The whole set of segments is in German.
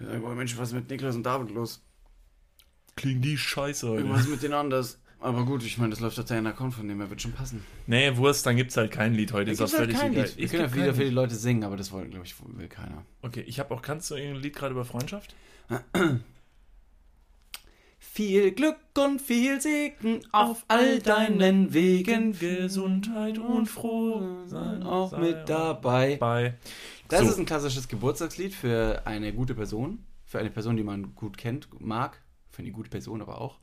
Oh Mensch, was ist mit Niklas und David los? Klingen die scheiße heute. Irgendwas mit denen anders. Aber gut, ich meine, das läuft auf deinen Account von dem, er wird schon passen. Nee, Wurst, dann gibt's halt kein Lied heute. Ist Gibt's halt völlig kein egal. Lied. Wir können ja wieder für die. Leute singen, aber das wollen, glaube ich, will keiner. Okay, ich habe auch, kannst du irgendein Lied gerade über Freundschaft? Viel Glück und viel Segen auf all deinen Wegen. Gesundheit und froh Sein auch mit dabei. Bei. Das So. ist ein klassisches Geburtstagslied für eine gute Person. Für eine Person, die man gut kennt, mag. Für eine gute Person aber auch.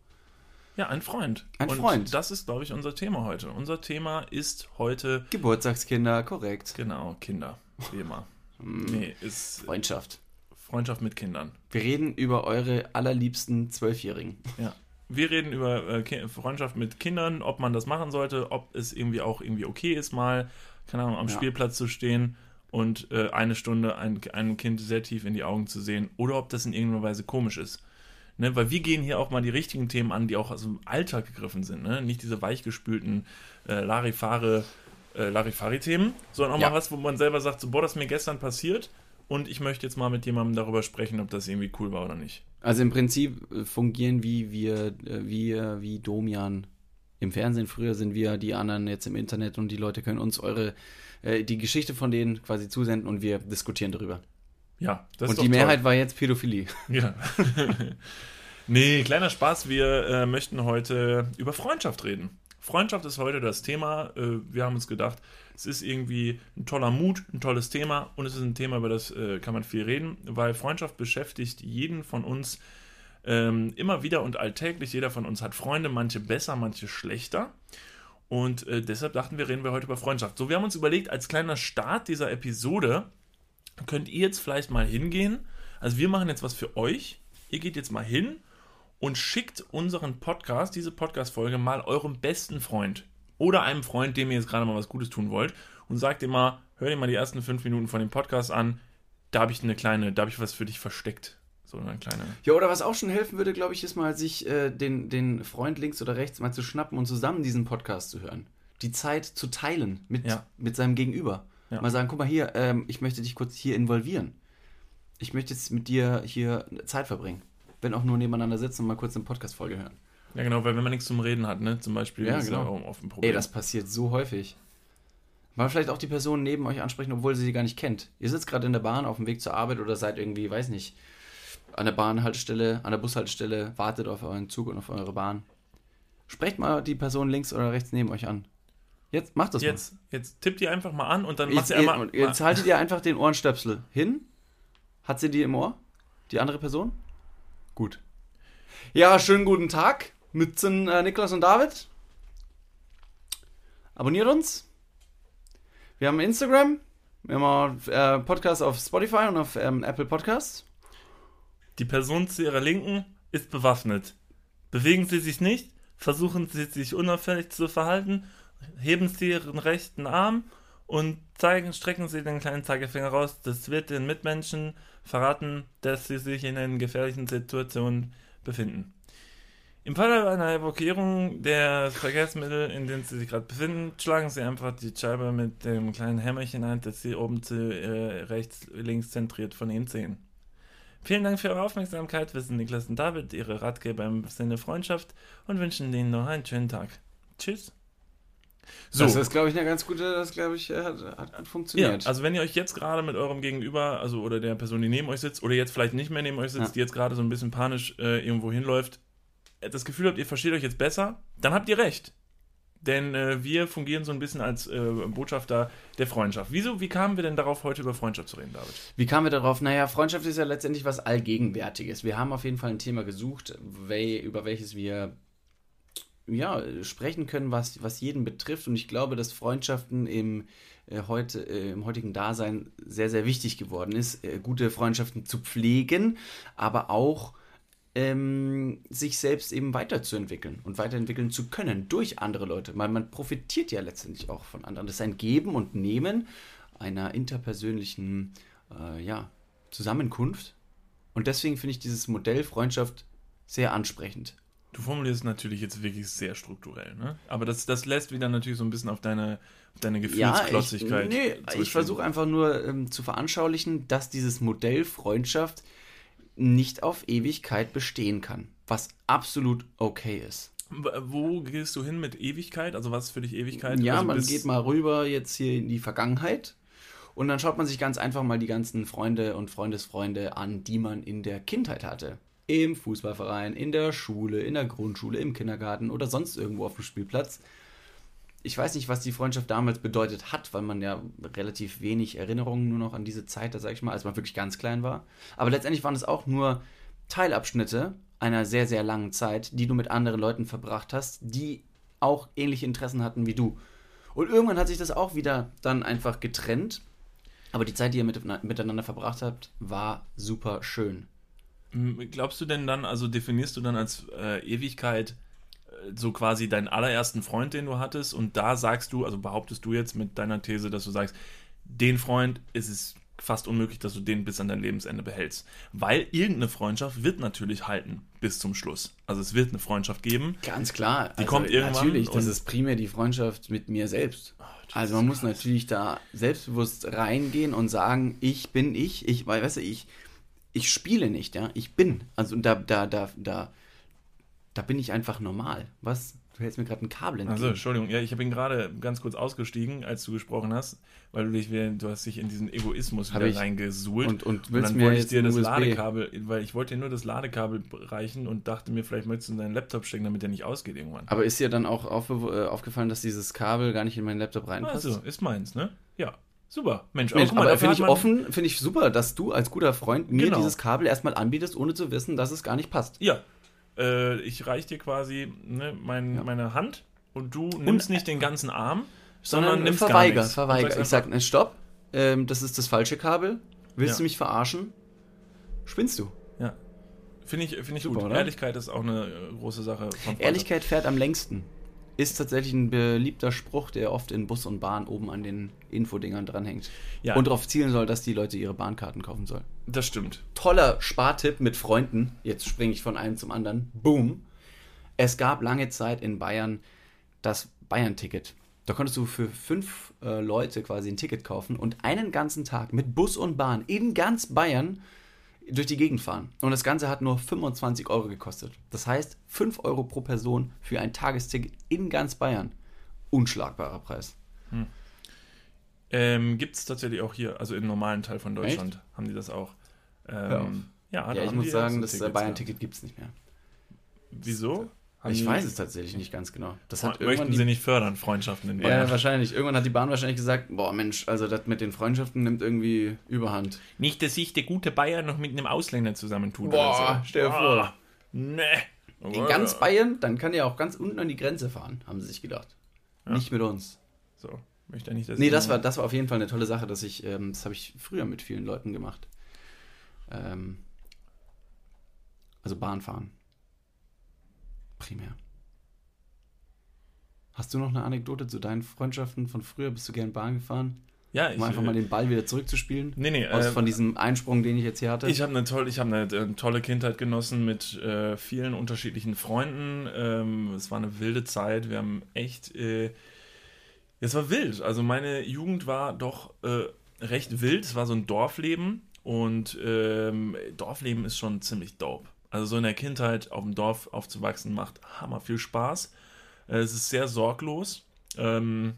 Ja, ein Freund. Ein und Freund. Das ist, glaube ich, unser Thema heute. Unser Thema ist heute, Geburtstagskinder, korrekt. genau, Kinder. Wie immer. Mm, Nee, ist Freundschaft. Freundschaft mit Kindern. Wir reden über eure allerliebsten Zwölfjährigen. Ja. Wir reden über äh, Freundschaft mit Kindern, ob man das machen sollte, ob es irgendwie auch irgendwie okay ist, mal, keine Ahnung, am Ja. Spielplatz zu stehen und äh, eine Stunde ein, ein Kind sehr tief in die Augen zu sehen oder ob das in irgendeiner Weise komisch ist. Ne, weil wir gehen hier auch mal die richtigen Themen an, die auch aus dem Alltag gegriffen sind. Ne? Nicht diese weichgespülten äh, Larifare, äh, Larifari-Themen, sondern auch Ja. mal was, wo man selber sagt, so, boah, das ist mir gestern passiert und ich möchte jetzt mal mit jemandem darüber sprechen, ob das irgendwie cool war oder nicht. Also im Prinzip äh, fungieren wie wir, äh, wir, wie Domian im Fernsehen. Früher sind wir die anderen jetzt im Internet und die Leute können uns eure, äh, die Geschichte von denen quasi zusenden und wir diskutieren darüber. Ja, das und ist die doch Mehrheit war jetzt Pädophilie. Ja. nee, kleiner Spaß. Wir äh, möchten heute über Freundschaft reden. Freundschaft ist heute das Thema. Äh, wir haben uns gedacht, es ist irgendwie ein toller Mut, ein tolles Thema und es ist ein Thema, über das äh, kann man viel reden, weil Freundschaft beschäftigt jeden von uns ähm, immer wieder und alltäglich. Jeder von uns hat Freunde, manche besser, manche schlechter. Und äh, deshalb dachten wir, reden wir heute über Freundschaft. So, wir haben uns überlegt, als kleiner Start dieser Episode könnt ihr jetzt vielleicht mal hingehen. Also wir machen jetzt was für euch. Ihr geht jetzt mal hin und schickt unseren Podcast, diese Podcast-Folge, mal eurem besten Freund oder einem Freund, dem ihr jetzt gerade mal was Gutes tun wollt und sagt ihm mal, hör dir mal die ersten fünf Minuten von dem Podcast an. Da habe ich eine kleine, da habe ich was für dich versteckt. So eine kleine. Ja, oder was auch schon helfen würde, glaube ich, ist mal sich äh, den, den Freund links oder rechts mal zu schnappen und zusammen diesen Podcast zu hören. Die Zeit zu teilen mit, Ja. mit seinem Gegenüber. Ja. Mal sagen, guck mal hier, ähm, ich möchte dich kurz hier involvieren. Ich möchte jetzt mit dir hier Zeit verbringen. Wenn auch nur nebeneinander sitzen und mal kurz eine Podcast-Folge hören. Ja, genau, weil wenn man nichts zum Reden hat, ne, zum Beispiel, Ja, ist genau. ja auch oft ein Problem. Ey, das passiert so häufig. Mal vielleicht auch die Person neben euch ansprechen, obwohl sie sie gar nicht kennt. Ihr sitzt gerade in der Bahn auf dem Weg zur Arbeit oder seid irgendwie, weiß nicht, an der Bahnhaltestelle, an der Bushaltestelle, wartet auf euren Zug und auf eure Bahn. Sprecht mal die Person links oder rechts neben euch an. Jetzt macht das jetzt, jetzt tippt ihr einfach mal an und dann mal. macht ihr einmal. jetzt haltet ihr einfach den Ohrenstöpsel hin. Hat sie die im Ohr? Die andere Person? Gut. Ja, schönen guten Tag. Mützen äh, Niklas und David. Abonniert uns. Wir haben Instagram. Wir haben auch, äh, Podcast auf Spotify und auf ähm, Apple Podcasts. Die Person zu ihrer Linken ist bewaffnet. Bewegen Sie sich nicht, versuchen Sie sich unauffällig zu verhalten, heben Sie Ihren rechten Arm und zeigen, strecken Sie den kleinen Zeigefinger raus. Das wird den Mitmenschen verraten, dass Sie sich in einer gefährlichen Situation befinden. Im Falle einer Evakuierung der Verkehrsmittel, in denen Sie sich gerade befinden, schlagen Sie einfach die Scheibe mit dem kleinen Hämmerchen ein, das Sie oben zu äh, rechts, links zentriert von Ihnen sehen. Vielen Dank für eure Aufmerksamkeit. Wir sind Niklas und David, Ihre Ratgeber im Sinne Freundschaft und wünschen Ihnen noch einen schönen Tag. Tschüss. So, Das ist, glaube ich, eine ganz gute, das glaube ich, äh, hat, hat, hat ja, funktioniert. also wenn ihr euch jetzt gerade mit eurem Gegenüber, also oder der Person, die neben euch sitzt, oder jetzt vielleicht nicht mehr neben euch sitzt, Ja. die jetzt gerade so ein bisschen panisch äh, irgendwo hinläuft, äh, das Gefühl habt, ihr versteht euch jetzt besser, dann habt ihr recht. Denn äh, wir fungieren so ein bisschen als äh, Botschafter der Freundschaft. Wieso, wie kamen wir denn darauf, heute über Freundschaft zu reden, David? Wie kamen wir darauf? Naja, Freundschaft ist ja letztendlich was Allgegenwärtiges. Wir haben auf jeden Fall ein Thema gesucht, wel, über welches wir ja, sprechen können, was, was jeden betrifft. Und ich glaube, dass Freundschaften im, äh, heute, äh, im heutigen Dasein sehr, sehr wichtig geworden ist, äh, gute Freundschaften zu pflegen, aber auch ähm, sich selbst eben weiterzuentwickeln und weiterentwickeln zu können durch andere Leute. Weil man profitiert ja letztendlich auch von anderen. Das ist ein Geben und Nehmen einer interpersönlichen äh, ja, Zusammenkunft. Und deswegen finde ich dieses Modell Freundschaft sehr ansprechend. Du formulierst es natürlich jetzt wirklich sehr strukturell, ne? Aber das, das lässt wieder natürlich so ein bisschen auf deine, auf deine Gefühlsklotzigkeit. Ja, ich, nee, ich versuche einfach nur ähm, zu veranschaulichen, dass dieses Modell Freundschaft nicht auf Ewigkeit bestehen kann. Was absolut okay ist. Wo gehst du hin mit Ewigkeit? Also was ist für dich Ewigkeit? Ja, also man geht mal rüber jetzt hier in die Vergangenheit und dann schaut man sich ganz einfach mal die ganzen Freunde und Freundesfreunde an, die man in der Kindheit hatte. Im Fußballverein, in der Schule, in der Grundschule, im Kindergarten oder sonst irgendwo auf dem Spielplatz. Ich weiß nicht, was die Freundschaft damals bedeutet hat, weil man ja relativ wenig Erinnerungen nur noch an diese Zeit, da sag ich mal, als man wirklich ganz klein war. Aber letztendlich waren es auch nur Teilabschnitte einer sehr, sehr langen Zeit, die du mit anderen Leuten verbracht hast, die auch ähnliche Interessen hatten wie du. Und irgendwann hat sich das auch wieder dann einfach getrennt. Aber die Zeit, die ihr mit, miteinander verbracht habt, war super schön. M- Glaubst du denn dann, also definierst du dann als äh, Ewigkeit so quasi deinen allerersten Freund, den du hattest und da sagst du, also behauptest du jetzt mit deiner These, dass du sagst, den Freund ist es fast unmöglich, dass du den bis an dein Lebensende behältst. Weil irgendeine Freundschaft wird natürlich halten bis zum Schluss. Also es wird eine Freundschaft geben. Ganz klar. Die kommt irgendwann Natürlich, das ist primär die Freundschaft mit mir selbst. also man muss natürlich da selbstbewusst reingehen und sagen, ich bin ich, ich, weil, weißt du, ich, ich spiele nicht, ja, ich bin. Also da, da, da, da, da bin ich einfach normal. Was? Du hältst mir gerade ein Kabel entgegen. Also, Entschuldigung, ja, ich bin gerade ganz kurz ausgestiegen, als du gesprochen hast, weil du dich, wieder- du hast dich in diesen Egoismus Hab wieder ich. reingesuhlt. Und- und und dann mir wollte ich dir das USB? Ladekabel, weil ich wollte dir nur das Ladekabel reichen und dachte mir, vielleicht möchtest du in deinen Laptop stecken, damit der nicht ausgeht irgendwann. Aber ist dir dann auch auf, äh, aufgefallen, dass dieses Kabel gar nicht in meinen Laptop reinpasst? Also, ist meins, ne? Ja. Super. Mensch, Mensch, guck mal, aber finde ich offen, finde ich super, dass du als guter Freund mir Genau. dieses Kabel erstmal anbietest, ohne zu wissen, dass es gar nicht passt. Ja. Äh, ich reiche dir quasi ne, mein, Ja. meine Hand und du nimmst nicht den ganzen Arm, sondern, Sondern nimmst gar verweiger, nichts. verweiger. Und Ich sag, ne, stopp, ähm, das ist das falsche Kabel. Willst Ja. du mich verarschen? Spinnst du? Ja. Finde ich, find ich Super, gut. oder? Ehrlichkeit ist auch eine äh, große Sache. Ehrlichkeit fährt am längsten. Ist tatsächlich ein beliebter Spruch, der oft in Bus und Bahn oben an den Infodingern dranhängt. Ja. Und darauf zielen soll, dass die Leute ihre Bahnkarten kaufen sollen. Das stimmt. toller Spartipp mit Freunden. Jetzt springe ich von einem zum anderen. Boom. Es gab lange Zeit in Bayern das Bayern-Ticket. Da konntest du für fünf äh, Leute quasi ein Ticket kaufen und einen ganzen Tag mit Bus und Bahn in ganz Bayern durch die Gegend fahren. Und das Ganze hat nur 25 Euro gekostet. Das heißt, 5 Euro pro Person für ein Tagesticket in ganz Bayern. Unschlagbarer Preis. Ähm, Gibt es tatsächlich auch hier, also im normalen Teil von Deutschland haben die das auch. Ähm, ja, da ja, ich muss sagen, das Bayern-Ticket gibt es nicht mehr. ja. Wieso? Haben Ich weiß es tatsächlich nicht ganz genau. Das hat Möchten die sie nicht fördern, Freundschaften in Ja, Bayern? wahrscheinlich. Irgendwann hat die Bahn wahrscheinlich gesagt, boah Mensch, also das mit den Freundschaften nimmt irgendwie Überhand. Nicht, dass sich der gute Bayern noch mit einem Ausländer zusammentut. Boah, so. stell dir vor. Nee. In ganz Bayern, dann kann er auch ganz unten an die Grenze fahren, haben sie sich gedacht. Nicht mit uns. So, möchte ja nicht, dass Nee, das war, das war auf jeden Fall eine tolle Sache, dass ich, ähm, das habe ich früher mit vielen Leuten gemacht. Ähm, also Bahn fahren. Primär. Hast du noch eine Anekdote zu deinen Freundschaften von früher? Bist du gern Bahn gefahren? Ja, Um ich, einfach äh, mal den Ball wieder zurückzuspielen? Nee, nee, Aus, äh, von diesem Einsprung, den ich jetzt hier hatte? Ich habe eine, toll, ich hab eine, äh, tolle Kindheit genossen mit äh, vielen unterschiedlichen Freunden. Ähm, es war eine wilde Zeit. Wir haben echt. Äh, es war wild. Also meine Jugend war doch äh, recht wild. Es war so ein Dorfleben. Und ähm, Dorfleben ist schon ziemlich dope. Also so in der Kindheit auf dem Dorf aufzuwachsen macht hammer viel Spaß. Äh, es ist sehr sorglos. Ähm,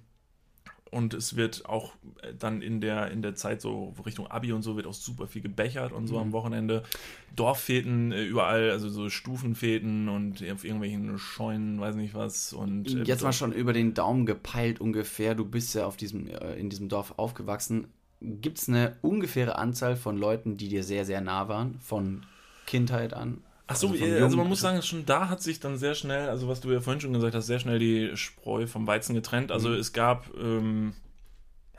und es wird auch äh, dann in der, in der Zeit so Richtung Abi und so wird auch super viel gebechert und so Mhm. am Wochenende. Dorffäten äh, überall, also so Stufenfäten und auf irgendwelchen Scheunen, weiß nicht was. Und äh, Jetzt mal schon über den Daumen gepeilt ungefähr. Du bist ja auf diesem, äh, in diesem Dorf aufgewachsen. Gibt es eine ungefähre Anzahl von Leuten, die dir sehr, sehr nah waren? Von Kindheit an? Ach so, Also also, also man muss sagen, schon da hat sich dann sehr schnell, also was du ja vorhin schon gesagt hast, sehr schnell die Spreu vom Weizen getrennt. Also Mhm. es gab, ähm,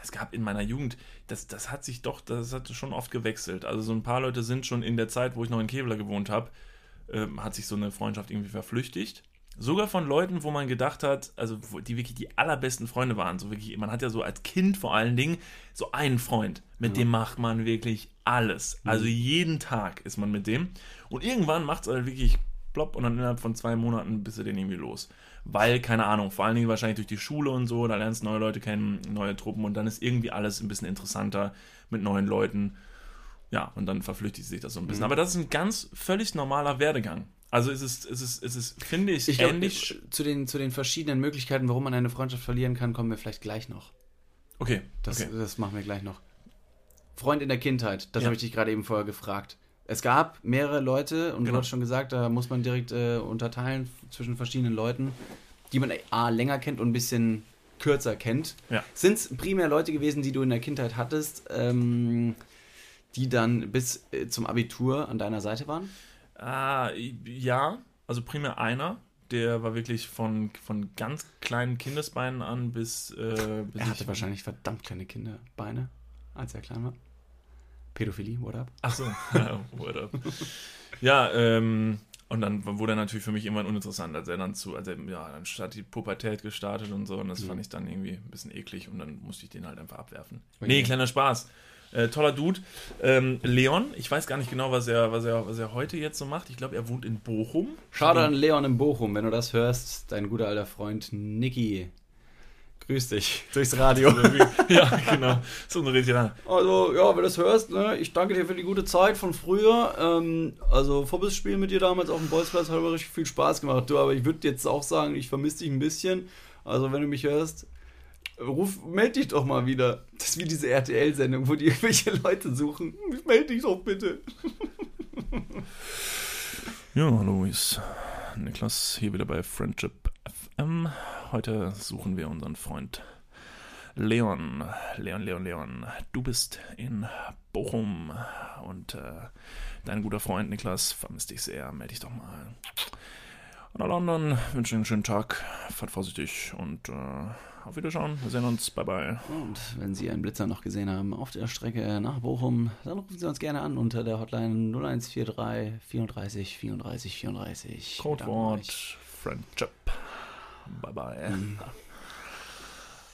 es gab in meiner Jugend, das, das hat sich doch, das hat schon oft gewechselt. Also so ein paar Leute sind schon in der Zeit, wo ich noch in Kevlar gewohnt habe, ähm, hat sich so eine Freundschaft irgendwie verflüchtigt. Sogar von Leuten, wo man gedacht hat, also die wirklich die allerbesten Freunde waren. So wirklich, man hat ja so als Kind vor allen Dingen so einen Freund, mit dem macht man wirklich alles. Also jeden Tag ist man mit dem. Und irgendwann macht es halt wirklich plopp und dann innerhalb von zwei Monaten bist du den irgendwie los. Weil, keine Ahnung, vor allen Dingen wahrscheinlich durch die Schule und so, da lernst du neue Leute kennen, neue Truppen und dann ist irgendwie alles ein bisschen interessanter mit neuen Leuten. Ja, und dann verflüchtigt sich das so ein bisschen. Mhm. Aber das ist ein ganz völlig normaler Werdegang. Also es ist, es ist, es ist, finde ich, Ich glaub, ähnlich. zu, den, zu den verschiedenen Möglichkeiten, warum man eine Freundschaft verlieren kann, kommen wir vielleicht gleich noch. Okay, Das, okay. das machen wir gleich noch. Freund in der Kindheit, das Ja. habe ich dich gerade eben vorher gefragt. Es gab mehrere Leute, und Genau. du hast schon gesagt, da muss man direkt äh, unterteilen zwischen verschiedenen Leuten, die man A länger kennt und ein bisschen kürzer kennt. Ja. Sind es primär Leute gewesen, die du in der Kindheit hattest, ähm, die dann bis äh, zum Abitur an deiner Seite waren? Ah, ja, also primär einer, der war wirklich von, von ganz kleinen Kindesbeinen an bis, äh, bis Er hatte ich- wahrscheinlich verdammt kleine Kinderbeine, als er klein war. Pädophilie, what up? Ach so, ja, what up. Ja, ähm, und dann wurde er natürlich für mich irgendwann uninteressant, als er dann zu, als er, ja, dann hat die Pubertät gestartet und so, und das Mhm. fand ich dann irgendwie ein bisschen eklig und dann musste ich den halt einfach abwerfen. Okay. Nee, kleiner Spaß. Äh, toller Dude. Ähm, Leon, ich weiß gar nicht genau, was er, was, er, was er heute jetzt so macht. Ich glaube, er wohnt in Bochum. Schade an Leon in Bochum, wenn du das hörst, dein guter alter Freund Niki. Grüß dich durchs Radio. ja, genau. So ein richtig rein. Also, ja, wenn du das hörst, ne, ich danke dir für die gute Zeit von früher. Ähm, also, Vorbisspiel mit dir damals auf dem Bolzplatz hat mir richtig viel Spaß gemacht. Du, aber ich würde jetzt auch sagen, ich vermisse dich ein bisschen. Also, wenn du mich hörst, ruf, meld dich doch mal wieder. Das ist wie diese RTL-Sendung, wo die irgendwelche Leute suchen. Meld dich doch bitte. Ja, hallo, ist Niklas hier wieder bei Friendship FM. Heute suchen wir unseren Freund Leon. Leon, Leon, Leon. Du bist in Bochum und äh, dein guter Freund Niklas vermisst dich sehr. Meld dich doch mal. Und alle anderen wünschen einen schönen Tag. Fahrt vorsichtig und äh, auf Wiederschauen. Wir sehen uns. Bye, bye. Und wenn Sie einen Blitzer noch gesehen haben auf der Strecke nach Bochum, dann rufen Sie uns gerne an unter der Hotline 0143 34 34 34. Codewort Friendship. Bye, bye. Mhm.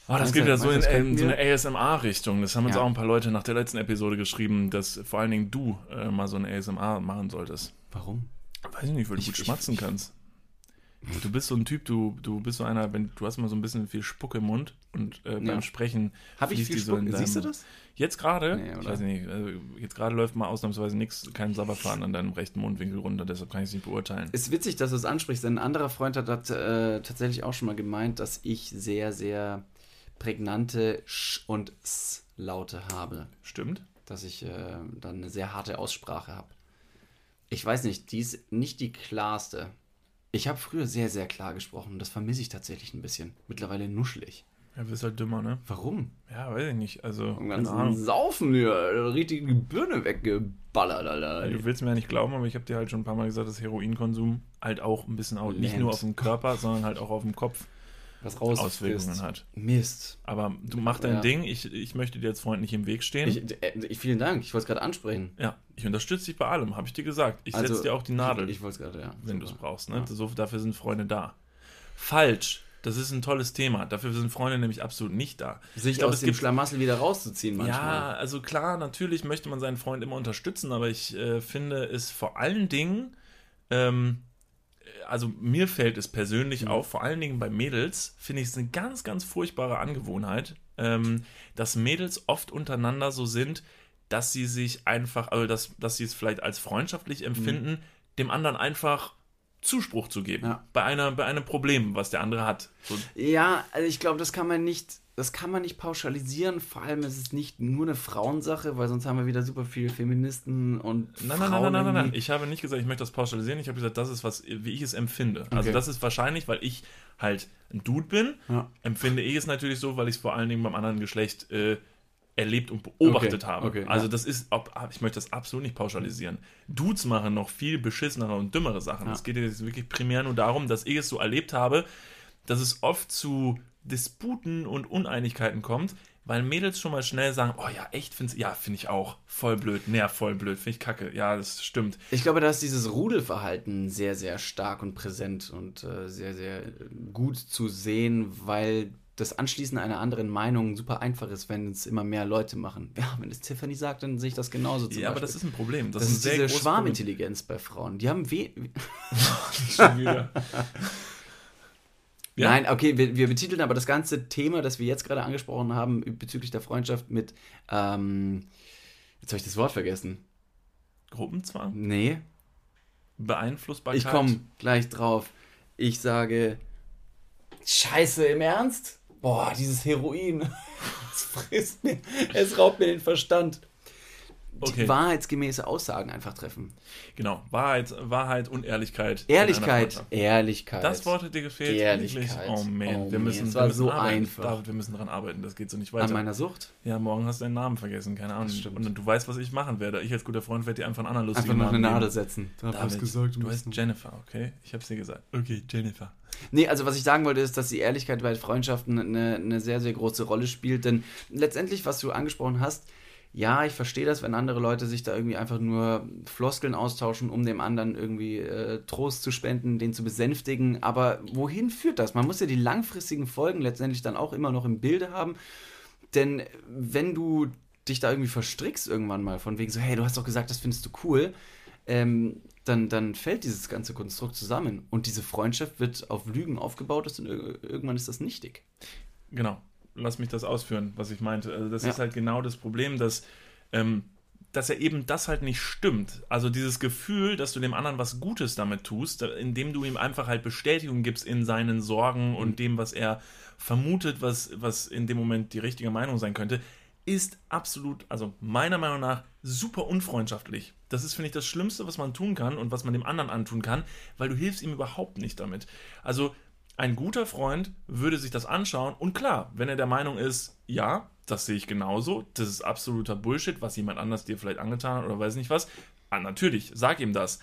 Ah, das Meinst geht du- ja so in, du, so eine? ASMR-Richtung. Das haben uns Ja. auch ein paar Leute nach der letzten Episode geschrieben, dass vor allen Dingen du äh, mal so eine ASMR machen solltest. Warum? Weiß ich nicht, weil du Ich- gut ich- schmatzen ich- kannst. Du bist so ein Typ, du, du bist so einer, wenn du hast immer so ein bisschen viel Spucke im Mund und äh, beim Ja. Sprechen Habe ich viel die so? Siehst du das? Jetzt gerade, Nee, ich weiß nicht, also jetzt gerade läuft mal ausnahmsweise nichts, kein Sabberfahren an deinem rechten Mundwinkel runter, deshalb kann ich es nicht beurteilen. Ist witzig, dass du es ansprichst, denn ein anderer Freund hat, hat äh, tatsächlich auch schon mal gemeint, dass ich sehr, sehr prägnante Sch- und S-Laute habe. Stimmt? Dass ich äh, dann eine sehr harte Aussprache habe. Ich weiß nicht, die ist nicht die klarste. Ich habe früher sehr, sehr klar gesprochen. Das vermisse ich tatsächlich ein bisschen. Mittlerweile nuschelig. Ja, du bist halt dümmer, ne? Warum? Ja, weiß ich nicht. Also, Im keine ganzen Ahnung. Saufen hier, richtig die Birne weggeballert, Alter. Du willst mir ja nicht glauben, aber ich habe dir halt schon ein paar Mal gesagt, dass Heroinkonsum halt auch ein bisschen, auch, nicht nur auf den Körper, sondern halt auch auf den Kopf Was raus Auswirkungen hat. Mist. Aber du mach dein Ja. Ding, ich, ich möchte dir als Freund nicht im Weg stehen. Ich, äh, vielen Dank, ich wollte es gerade ansprechen. ja, ich unterstütze dich bei allem, habe ich dir gesagt. Ich Also, setze dir auch die Nadel, Ich, ich wollte es gerade, ja. wenn du es brauchst. Ne? Ja. So, dafür sind Freunde da. Falsch. Das ist ein tolles Thema. Dafür sind Freunde nämlich absolut nicht da. Sich Ich glaub, aus es dem gibt- Schlamassel wieder rauszuziehen manchmal. Ja, also klar, natürlich möchte man seinen Freund immer unterstützen, aber ich äh, finde es vor allen Dingen, ähm, also mir fällt es persönlich Mhm. auf, vor allen Dingen bei Mädels, finde ich es eine ganz, ganz furchtbare Angewohnheit, ähm, dass Mädels oft untereinander so sind, dass sie sich einfach, also dass, dass sie es vielleicht als freundschaftlich empfinden, dem anderen einfach Zuspruch zu geben. Ja. Bei, einer, bei einem Problem, was der andere hat. So, Ja, also ich glaube, das kann man nicht, das kann man nicht pauschalisieren. Vor allem ist es nicht nur eine Frauensache, weil sonst haben wir wieder super viele Feministen und Nein, nein, nein, Frauen nein, nein, nein, nein. irgendwie- Ich habe nicht gesagt, ich möchte das pauschalisieren. Ich habe gesagt, das ist was, wie ich es empfinde. Also Okay. das ist wahrscheinlich, weil ich halt ein Dude bin, Ja. empfinde ich es natürlich so, weil ich es vor allen Dingen beim anderen Geschlecht äh, erlebt und beobachtet Okay, habe. okay, also ja. das ist, ob, ich möchte das absolut nicht pauschalisieren. Dudes machen noch viel beschissenere und dümmere Sachen. Ja. Es geht jetzt wirklich primär nur darum, dass ich es so erlebt habe, dass es oft zu Disputen und Uneinigkeiten kommt, weil Mädels schon mal schnell sagen, oh ja, echt, find's, ja, finde ich auch, voll blöd, ne, voll blöd, finde ich kacke, ja, das stimmt. Ich glaube, da ist dieses Rudelverhalten sehr, sehr stark und präsent und äh, sehr, sehr gut zu sehen, weil das Anschließen einer anderen Meinung super einfach ist, wenn es immer mehr Leute machen. Ja, wenn es Tiffany sagt, dann sehe ich das genauso. Zum ja, aber Beispiel. das ist ein Problem. Das, das, ist ist ein sehr diese Schwarmintelligenz bei Frauen. Die haben weh. Problem. Schon wieder. Ja. Nein, okay, wir, wir betiteln aber das ganze Thema, das wir jetzt gerade angesprochen haben, bezüglich der Freundschaft mit ähm, Jetzt habe ich das Wort vergessen. Gruppenzwang? Nee. Beeinflussbarkeit? Ich komme gleich drauf. Ich sage. Scheiße, im Ernst? Boah, dieses Heroin. Es frisst mir. Es raubt mir den Verstand. Okay. Die wahrheitsgemäße Aussagen einfach treffen. Genau, Wahrheit, Wahrheit und Ehrlichkeit. Ehrlichkeit. Ehrlichkeit. Das Wort hat dir gefehlt. Ehrlichkeit. Oh man, Oh wir man, müssen, es wir war müssen so arbeiten. einfach. David, wir müssen dran arbeiten. Das geht so nicht An weiter. meiner Sucht? Ja, morgen hast du deinen Namen vergessen, keine Ahnung. Das stimmt. Und du weißt, was ich machen werde. Ich als guter Freund werde dir einfach einen anderen lustigen Einfach noch eine Nadel setzen. Hab David, ich's gesagt, du heißt Jennifer, okay? Ich hab's dir gesagt. Okay, Jennifer. Nee, also was ich sagen wollte, ist, dass die Ehrlichkeit bei Freundschaften eine, eine sehr, sehr große Rolle spielt. Denn letztendlich, was du angesprochen hast, ja, ich verstehe das, wenn andere Leute sich da irgendwie einfach nur Floskeln austauschen, um dem anderen irgendwie äh, Trost zu spenden, den zu besänftigen. Aber wohin führt das? Man muss ja die langfristigen Folgen letztendlich dann auch immer noch im Bilde haben. Denn wenn du dich da irgendwie verstrickst irgendwann mal, von wegen so, hey, du hast doch gesagt, das findest du cool, ähm, dann, dann fällt dieses ganze Konstrukt zusammen. Und diese Freundschaft wird auf Lügen aufgebaut und ir- irgendwann ist das nichtig. Genau. Lass mich das ausführen, was ich meinte. Also das Ja. ist halt genau das Problem, dass, ähm, dass ja eben das halt nicht stimmt. Also dieses Gefühl, dass du dem anderen was Gutes damit tust, indem du ihm einfach halt Bestätigung gibst in seinen Sorgen Mhm. und dem, was er vermutet, was, was in dem Moment die richtige Meinung sein könnte, ist absolut, also meiner Meinung nach, super unfreundschaftlich. Das ist, finde ich, das Schlimmste, was man tun kann und was man dem anderen antun kann, weil du hilfst ihm überhaupt nicht damit. Also ein guter Freund würde sich das anschauen und klar, wenn er der Meinung ist, ja, das sehe ich genauso, das ist absoluter Bullshit, was jemand anders dir vielleicht angetan hat oder weiß nicht was, ah, natürlich, sag ihm das.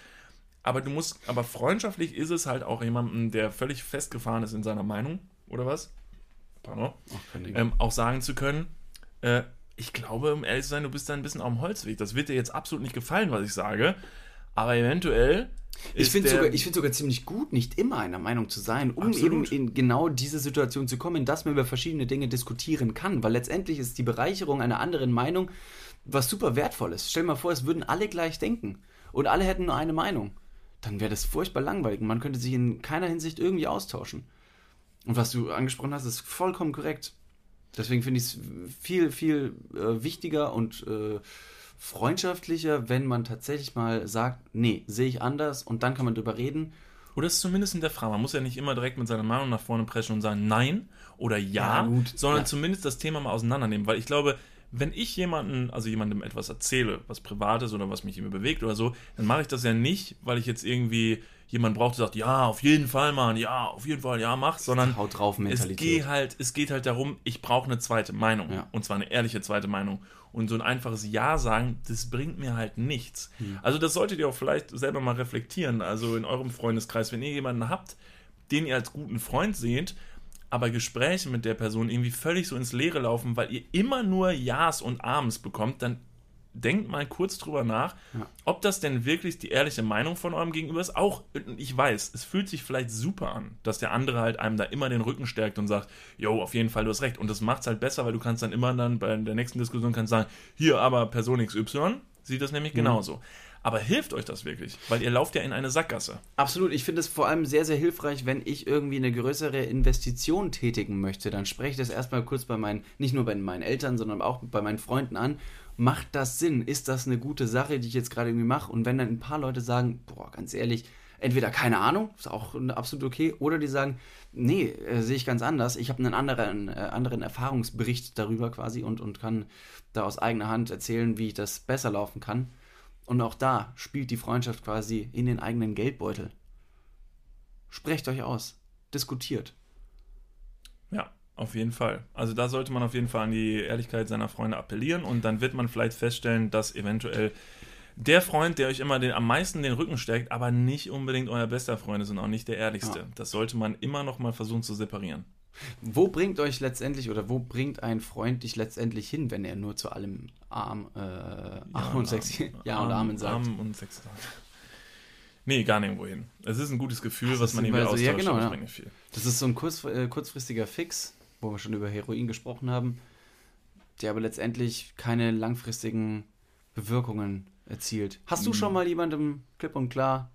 Aber du musst, aber freundschaftlich ist es halt auch jemandem, der völlig festgefahren ist in seiner Meinung, oder was? Pardon. Ähm, auch sagen zu können, äh, ich glaube, um ehrlich zu sein, du bist da ein bisschen auf dem Holzweg. Das wird dir jetzt absolut nicht gefallen, was ich sage. Aber eventuell. Ich finde sogar, ich find sogar ziemlich gut, nicht immer einer Meinung zu sein, um Absolut. eben in genau diese Situation zu kommen, dass man über verschiedene Dinge diskutieren kann. Weil letztendlich ist die Bereicherung einer anderen Meinung was super Wertvolles. Stell dir mal vor, es würden alle gleich denken und alle hätten nur eine Meinung. Dann wäre das furchtbar langweilig und man könnte sich in keiner Hinsicht irgendwie austauschen. Und was du angesprochen hast, ist vollkommen korrekt. Deswegen finde ich es viel, viel äh, wichtiger und äh, freundschaftlicher, wenn man tatsächlich mal sagt, nee, sehe ich anders und dann kann man drüber reden. Oder es zumindest in der Frage. Man muss ja nicht immer direkt mit seiner Meinung nach vorne preschen und sagen Nein oder Ja, Ja, sondern Ja. zumindest das Thema mal auseinandernehmen. Weil ich glaube, wenn ich jemanden, also jemandem etwas erzähle, was Privates oder was mich immer bewegt oder so, dann mache ich das ja nicht, weil ich jetzt irgendwie jemanden brauche, der sagt, ja, auf jeden Fall, Mann, ja, auf jeden Fall, ja, mach, sondern Haut drauf es geht halt, es geht halt darum, ich brauche eine zweite Meinung. Ja. Und zwar eine ehrliche zweite Meinung. Und so ein einfaches Ja sagen, das bringt mir halt nichts. Also das solltet ihr auch vielleicht selber mal reflektieren. Also in eurem Freundeskreis, wenn ihr jemanden habt, den ihr als guten Freund seht, aber Gespräche mit der Person irgendwie völlig so ins Leere laufen, weil ihr immer nur Ja's und Arms bekommt, dann denkt mal kurz drüber nach, Ja. ob das denn wirklich die ehrliche Meinung von eurem Gegenüber ist. Auch, ich weiß, es fühlt sich vielleicht super an, dass der andere halt einem da immer den Rücken stärkt und sagt, jo, auf jeden Fall, du hast recht. Und das macht es halt besser, weil du kannst dann immer dann bei der nächsten Diskussion kannst sagen, hier aber Person XY sieht das nämlich genauso. Aber hilft euch das wirklich? Weil ihr lauft ja in eine Sackgasse. Absolut. Ich finde es vor allem sehr, sehr hilfreich, wenn ich irgendwie eine größere Investition tätigen möchte. Dann spreche ich das erstmal kurz bei meinen, nicht nur bei meinen Eltern, sondern auch bei meinen Freunden an. Macht das Sinn? Ist das eine gute Sache, die ich jetzt gerade irgendwie mache? Und wenn dann ein paar Leute sagen, boah, ganz ehrlich, entweder keine Ahnung, ist auch absolut okay, oder die sagen, nee, äh, sehe ich ganz anders. Ich habe einen anderen, äh, anderen Erfahrungsbericht darüber quasi und, und kann da aus eigener Hand erzählen, wie ich das besser laufen kann. Und auch da spielt die Freundschaft quasi in den eigenen Geldbeutel. Sprecht euch aus. Diskutiert. Ja, auf jeden Fall. Also da sollte man auf jeden Fall an die Ehrlichkeit seiner Freunde appellieren und dann wird man vielleicht feststellen, dass eventuell der Freund, der euch immer den, am meisten den Rücken stärkt, aber nicht unbedingt euer bester Freund ist und auch nicht der ehrlichste. Ja. Das sollte man immer noch mal versuchen zu separieren. Wo bringt euch letztendlich oder wo bringt ein Freund dich letztendlich hin, wenn er nur zu allem arm, äh, arm und sexy, ja und Amen sagt? Arm und sexy. Nee, gar nirgendwo hin. Es ist ein gutes Gefühl, Ach, was man ist irgendwie immer so- austauscht. ja, genau, ja. nicht viel. Das ist so ein kurz, äh, kurzfristiger Fix, wo wir schon über Heroin gesprochen haben, der aber letztendlich keine langfristigen Bewirkungen erzielt. Hast du Mhm. schon mal jemandem klipp und klar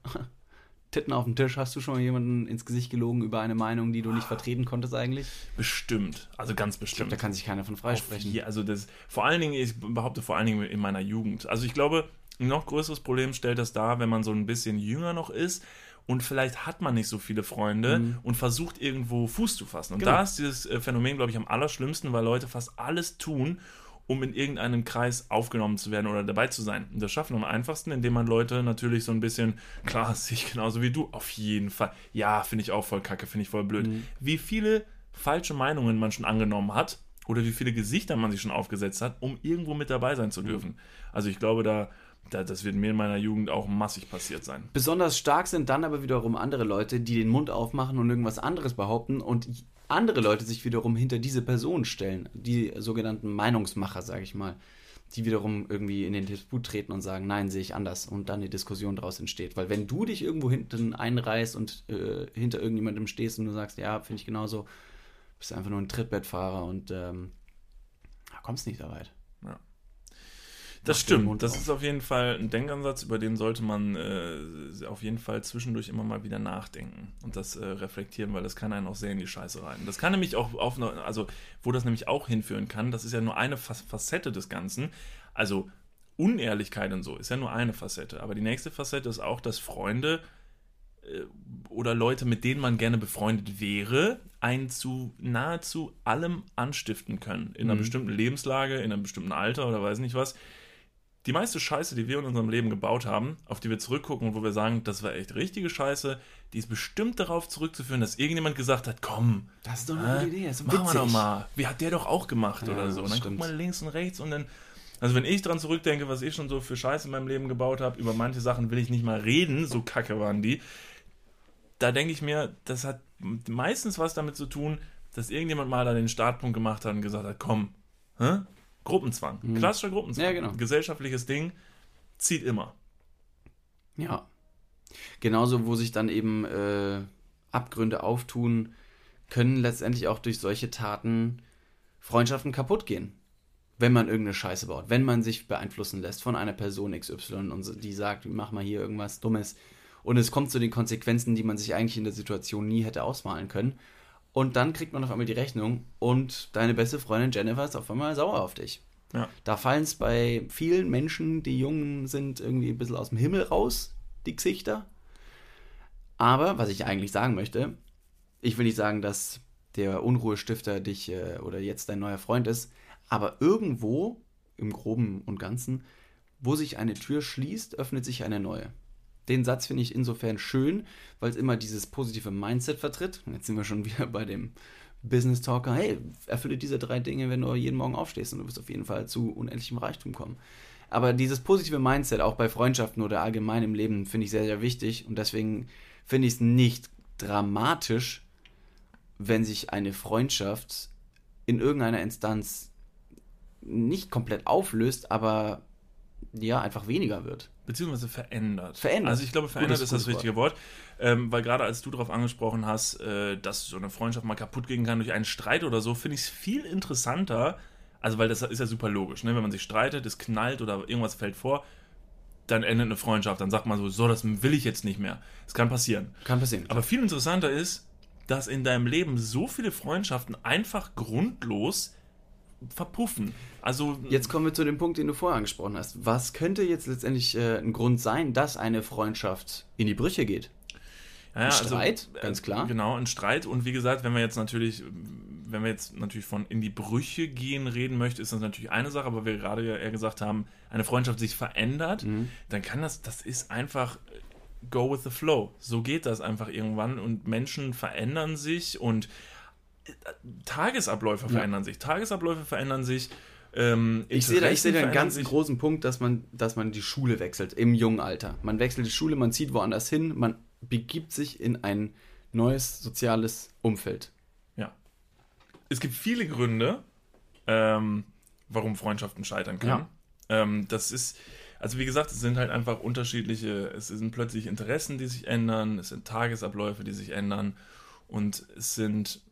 Titten auf dem Tisch. Hast du schon mal jemanden ins Gesicht gelogen über eine Meinung, die du nicht vertreten konntest eigentlich? Bestimmt. Also ganz bestimmt. Da kann sich keiner von freisprechen. Je, also das, vor allen Dingen, ich behaupte vor allen Dingen in meiner Jugend. Also ich glaube, ein noch größeres Problem stellt das dar, wenn man so ein bisschen jünger noch ist und vielleicht hat man nicht so viele Freunde mhm. und versucht irgendwo Fuß zu fassen. Und genau. da ist dieses äh, Phänomen, glaube ich, am allerschlimmsten, weil Leute fast alles tun, um in irgendeinem Kreis aufgenommen zu werden oder dabei zu sein. Und das schaffen am einfachsten, indem man Leute natürlich so ein bisschen, klar, sehe ich genauso wie du, auf jeden Fall. Ja, finde ich auch voll kacke, finde ich voll blöd. Mhm. Wie viele falsche Meinungen man schon angenommen hat oder wie viele Gesichter man sich schon aufgesetzt hat, um irgendwo mit dabei sein zu dürfen. Mhm. Also ich glaube, da das wird mir in meiner Jugend auch massig passiert sein. Besonders stark sind dann aber wiederum andere Leute, die den Mund aufmachen und irgendwas anderes behaupten und andere Leute sich wiederum hinter diese Person stellen. Die sogenannten Meinungsmacher, sage ich mal. Die wiederum irgendwie in den Disput treten und sagen, nein, sehe ich anders und dann die Diskussion daraus entsteht. Weil wenn du dich irgendwo hinten einreißt und äh, hinter irgendjemandem stehst und du sagst, ja, finde ich genauso, bist einfach nur ein Trittbettfahrer und ähm, kommst nicht so weit. Ja. Das stimmt. Das ist auf jeden Fall ein Denkansatz, über den sollte man äh, auf jeden Fall zwischendurch immer mal wieder nachdenken und das äh, reflektieren, weil das kann einen auch sehr in die Scheiße reiten. Das kann nämlich auch auf also wo das nämlich auch hinführen kann, das ist ja nur eine Facette des Ganzen. Also Unehrlichkeit und so ist ja nur eine Facette. Aber die nächste Facette ist auch, dass Freunde äh, oder Leute, mit denen man gerne befreundet wäre, einen zu nahezu allem anstiften können. In einer mhm. bestimmten Lebenslage, in einem bestimmten Alter oder weiß nicht was die meiste Scheiße, die wir in unserem Leben gebaut haben, auf die wir zurückgucken und wo wir sagen, das war echt richtige Scheiße, die ist bestimmt darauf zurückzuführen, dass irgendjemand gesagt hat, komm, das ist doch eine äh, gute Idee, das ist machen wir doch mal. Wie hat der doch auch gemacht ja, oder so. Und dann stimmt. guck mal links und rechts und dann, also wenn ich dran zurückdenke, was ich schon so für Scheiße in meinem Leben gebaut habe, über manche Sachen will ich nicht mal reden, so kacke waren die. Da denke ich mir, das hat meistens was damit zu tun, dass irgendjemand mal da den Startpunkt gemacht hat und gesagt hat, komm, hä? Gruppenzwang. Mhm. Klassischer Gruppenzwang. Ja, genau. Gesellschaftliches Ding zieht immer. Ja. Genauso, wo sich dann eben äh, Abgründe auftun, können letztendlich auch durch solche Taten Freundschaften kaputt gehen. Wenn man irgendeine Scheiße baut, wenn man sich beeinflussen lässt von einer Person XY und die sagt, mach mal hier irgendwas Dummes und es kommt zu den Konsequenzen, die man sich eigentlich in der Situation nie hätte ausmalen können und dann kriegt man auf einmal die Rechnung und deine beste Freundin Jennifer ist auf einmal sauer auf dich. Ja. Da fallen es bei vielen Menschen, die jung sind, irgendwie ein bisschen aus dem Himmel raus, die Gesichter. Aber, was ich eigentlich sagen möchte, ich will nicht sagen, dass der Unruhestifter dich äh, oder jetzt dein neuer Freund ist, aber irgendwo im Groben und Ganzen, wo sich eine Tür schließt, öffnet sich eine neue. Den Satz finde ich insofern schön, weil es immer dieses positive Mindset vertritt. Jetzt sind wir schon wieder bei dem Business Talker. Hey, erfülle diese drei Dinge, wenn du jeden Morgen aufstehst und du wirst auf jeden Fall zu unendlichem Reichtum kommen. Aber dieses positive Mindset, auch bei Freundschaften oder allgemein im Leben, finde ich sehr, sehr wichtig. Und deswegen finde ich es nicht dramatisch, wenn sich eine Freundschaft in irgendeiner Instanz nicht komplett auflöst, aber ja, einfach weniger wird. Beziehungsweise verändert. Verändert. Also ich glaube, verändert gutes, ist das richtige Wort. Wort. Ähm, weil gerade als du darauf angesprochen hast, äh, dass so eine Freundschaft mal kaputt gehen kann durch einen Streit oder so, finde ich es viel interessanter, also weil das ist ja super logisch, ne? wenn man sich streitet, es knallt oder irgendwas fällt vor, dann endet eine Freundschaft, dann sagt man so, so, das will ich jetzt nicht mehr. Es kann passieren. Kann passieren. Aber viel interessanter ist, dass in deinem Leben so viele Freundschaften einfach grundlos verpuffen. Also jetzt kommen wir zu dem Punkt, den du vorher angesprochen hast. Was könnte jetzt letztendlich äh, ein Grund sein, dass eine Freundschaft in die Brüche geht? Ja, ein also, Streit, also, ganz klar. Genau, ein Streit. Und wie gesagt, wenn wir jetzt natürlich, wenn wir jetzt natürlich von in die Brüche gehen reden möchte, ist das natürlich eine Sache, aber wir gerade ja eher gesagt haben, eine Freundschaft sich verändert, mhm. dann kann das, das ist einfach äh, go with the flow. So geht das einfach irgendwann und Menschen verändern sich und Tagesabläufe verändern ja. sich. Tagesabläufe verändern sich. Ähm, ich sehe da, ich sehe da einen ganz großen Punkt, dass man, dass man die Schule wechselt im jungen Alter. Man wechselt die Schule, man zieht woanders hin, man begibt sich in ein neues soziales Umfeld. Ja. Es gibt viele Gründe, ähm, warum Freundschaften scheitern können. Ja. Ähm, das ist, also wie gesagt, es sind halt einfach unterschiedliche, es sind plötzlich Interessen, die sich ändern, es sind Tagesabläufe, die sich ändern und es sind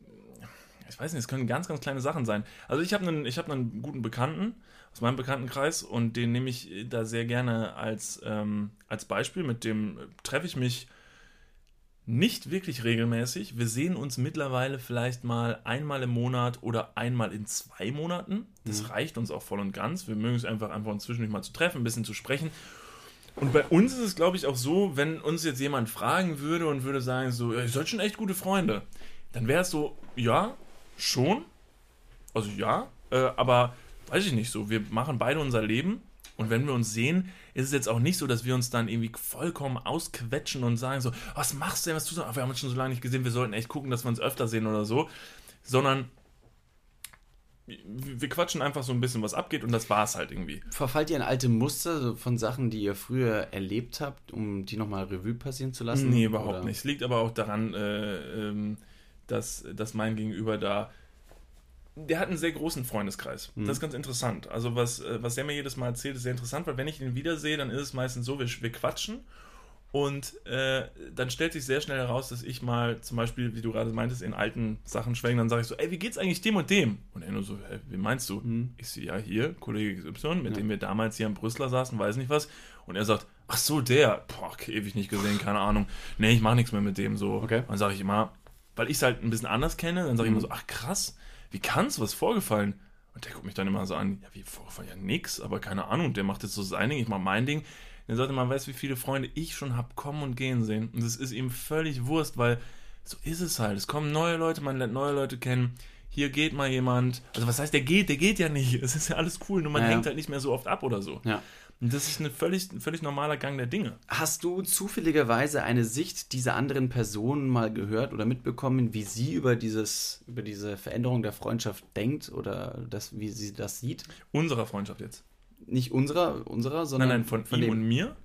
ich weiß nicht, es können ganz, ganz kleine Sachen sein. Also ich habe einen, hab einen guten Bekannten aus meinem Bekanntenkreis und den nehme ich da sehr gerne als, ähm, als Beispiel. Mit dem treffe ich mich nicht wirklich regelmäßig. Wir sehen uns mittlerweile vielleicht mal einmal im Monat oder einmal in zwei Monaten. Das mhm. reicht uns auch voll und ganz. Wir mögen es einfach, einfach uns zwischendurch mal zu treffen, ein bisschen zu sprechen. Und bei uns ist es, glaube ich, auch so, wenn uns jetzt jemand fragen würde und würde sagen, so, ja, ihr seid schon echt gute Freunde, dann wäre es so, ja, schon. Also ja, äh, aber weiß ich nicht so. Wir machen beide unser Leben und wenn wir uns sehen, ist es jetzt auch nicht so, dass wir uns dann irgendwie vollkommen ausquetschen und sagen so, was machst du denn, was tust du? Ach, wir haben uns schon so lange nicht gesehen, wir sollten echt gucken, dass wir uns öfter sehen oder so. Sondern wir quatschen einfach so ein bisschen, was abgeht und das war es halt irgendwie. Verfallt ihr in alte Muster von Sachen, die ihr früher erlebt habt, um die nochmal Revue passieren zu lassen? Nee, überhaupt oder? nicht. Es liegt aber auch daran, äh, ähm, dass, dass mein Gegenüber da der hat einen sehr großen Freundeskreis. Mhm. Das ist ganz interessant. Also, was, äh, was er mir jedes Mal erzählt, ist sehr interessant, weil wenn ich ihn wiedersehe, dann ist es meistens so, wir, wir quatschen und äh, dann stellt sich sehr schnell heraus, dass ich mal zum Beispiel, wie du gerade meintest, in alten Sachen schwenke, dann sage ich so, ey, wie geht's eigentlich dem und dem? Und er nur so, hä, wie meinst du? Mhm. Ich sehe ja hier, Kollege XY, mit ja. dem wir damals hier in Brüsseler saßen, weiß nicht was. Und er sagt, ach so, der, boah, ewig nicht gesehen, keine Ahnung. Nee, ich mache nichts mehr mit dem so. Okay. Dann sage ich immer, weil ich es halt ein bisschen anders kenne, dann sage ich mhm. immer so, ach krass wie kann's, was vorgefallen? Und der guckt mich dann immer so an, ja, wie vorgefallen? Ja, nix, aber keine Ahnung, der macht jetzt so sein Ding, ich mach mein Ding. Dann sollte man weiß, wie viele Freunde ich schon hab kommen und gehen sehen. Und das ist ihm völlig Wurst, weil so ist es halt. Es kommen neue Leute, man lernt neue Leute kennen. Hier geht mal jemand. Also was heißt, der geht? Der geht ja nicht. Es ist ja alles cool, nur man ja, hängt halt nicht mehr so oft ab oder so. Ja. Und das ist ein völlig, völlig normaler Gang der Dinge. Hast du zufälligerweise eine Sicht dieser anderen Person mal gehört oder mitbekommen, wie sie über, dieses, über diese Veränderung der Freundschaft denkt oder das, wie sie das sieht? Unserer Freundschaft jetzt. Nicht unserer, unserer sondern. Nein, nein, von, von ihm und mir?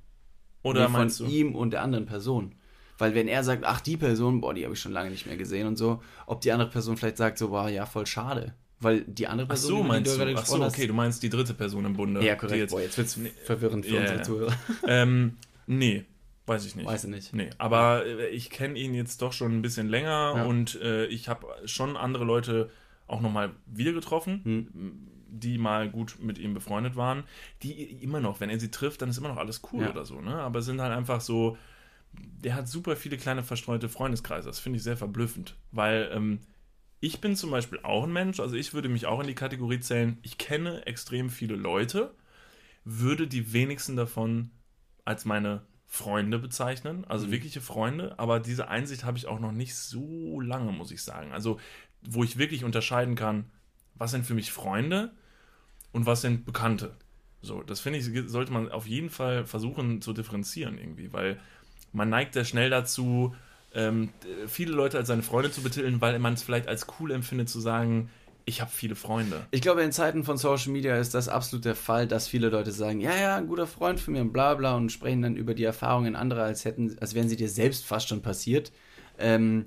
Oder nee, meinst von du? ihm und der anderen Person. Weil wenn er sagt, ach, die Person, boah, die habe ich schon lange nicht mehr gesehen und so, ob die andere Person vielleicht sagt, so, war ja, voll schade. Weil die andere Person, Ach so, meinst du? Ach so, okay, du meinst die dritte Person im Bunde. Ja, korrekt. Jetzt, Boah, jetzt wird es verwirrend für yeah, unsere Zuhörer. Ähm, nee, weiß ich nicht. Weiß ich nicht. Nee, aber äh, ich kenne ihn jetzt doch schon ein bisschen länger ja. und äh, ich habe schon andere Leute auch nochmal wieder getroffen, hm. die mal gut mit ihm befreundet waren, die immer noch, wenn er sie trifft, dann ist immer noch alles cool ja. oder so, ne? Aber sind halt einfach so, der hat super viele kleine verstreute Freundeskreise. Das finde ich sehr verblüffend, weil ähm, ich bin zum Beispiel auch ein Mensch, also ich würde mich auch in die Kategorie zählen, ich kenne extrem viele Leute, würde die wenigsten davon als meine Freunde bezeichnen, also mhm. wirkliche Freunde, aber diese Einsicht habe ich auch noch nicht so lange, muss ich sagen. Also, wo ich wirklich unterscheiden kann, was sind für mich Freunde und was sind Bekannte. So, das finde ich, sollte man auf jeden Fall versuchen zu differenzieren irgendwie, weil man neigt sehr schnell dazu, ähm, viele Leute als seine Freunde zu betiteln, weil man es vielleicht als cool empfindet zu sagen, ich habe viele Freunde. Ich glaube, in Zeiten von Social Media ist das absolut der Fall, dass viele Leute sagen, ja, ja, ein guter Freund von mir und bla bla und sprechen dann über die Erfahrungen anderer, als hätten, als wären sie dir selbst fast schon passiert. Ähm,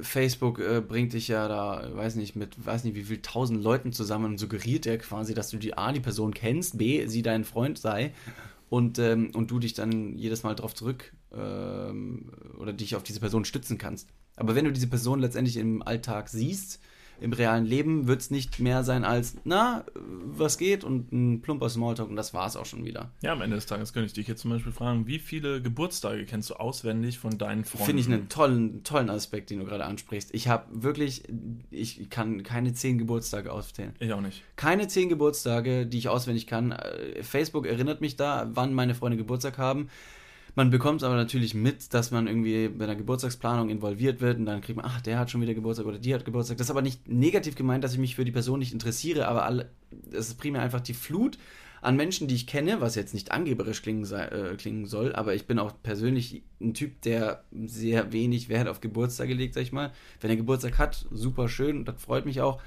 Facebook äh, bringt dich ja da, weiß nicht, mit weiß nicht wie viel tausend Leuten zusammen und suggeriert dir quasi, dass du die A, die Person kennst, B, sie dein Freund sei und, ähm, und du dich dann jedes Mal darauf zurück ähm, oder dich auf diese Person stützen kannst. Aber wenn du diese Person letztendlich im Alltag siehst, im realen Leben wird es nicht mehr sein als, na, was geht und ein plumper Smalltalk und das war es auch schon wieder. Ja, am Ende des Tages könnte ich dich jetzt zum Beispiel fragen, wie viele Geburtstage kennst du auswendig von deinen Freunden? Finde ich einen tollen, tollen Aspekt, den du gerade ansprichst. Ich habe wirklich, ich kann keine zehn Geburtstage aufzählen. Ich auch nicht. Keine zehn Geburtstage, die ich auswendig kann. Äh, Facebook erinnert mich da, wann meine Freunde Geburtstag haben. Man bekommt aber natürlich mit, dass man irgendwie bei einer Geburtstagsplanung involviert wird und dann kriegt man, ach, der hat schon wieder Geburtstag oder die hat Geburtstag. Das ist aber nicht negativ gemeint, dass ich mich für die Person nicht interessiere, aber es ist primär einfach die Flut an Menschen, die ich kenne, was jetzt nicht angeberisch klingen, äh, klingen soll, aber ich bin auch persönlich ein Typ, der sehr wenig Wert auf Geburtstag legt, sag ich mal. Wenn er Geburtstag hat, super schön, das freut mich auch.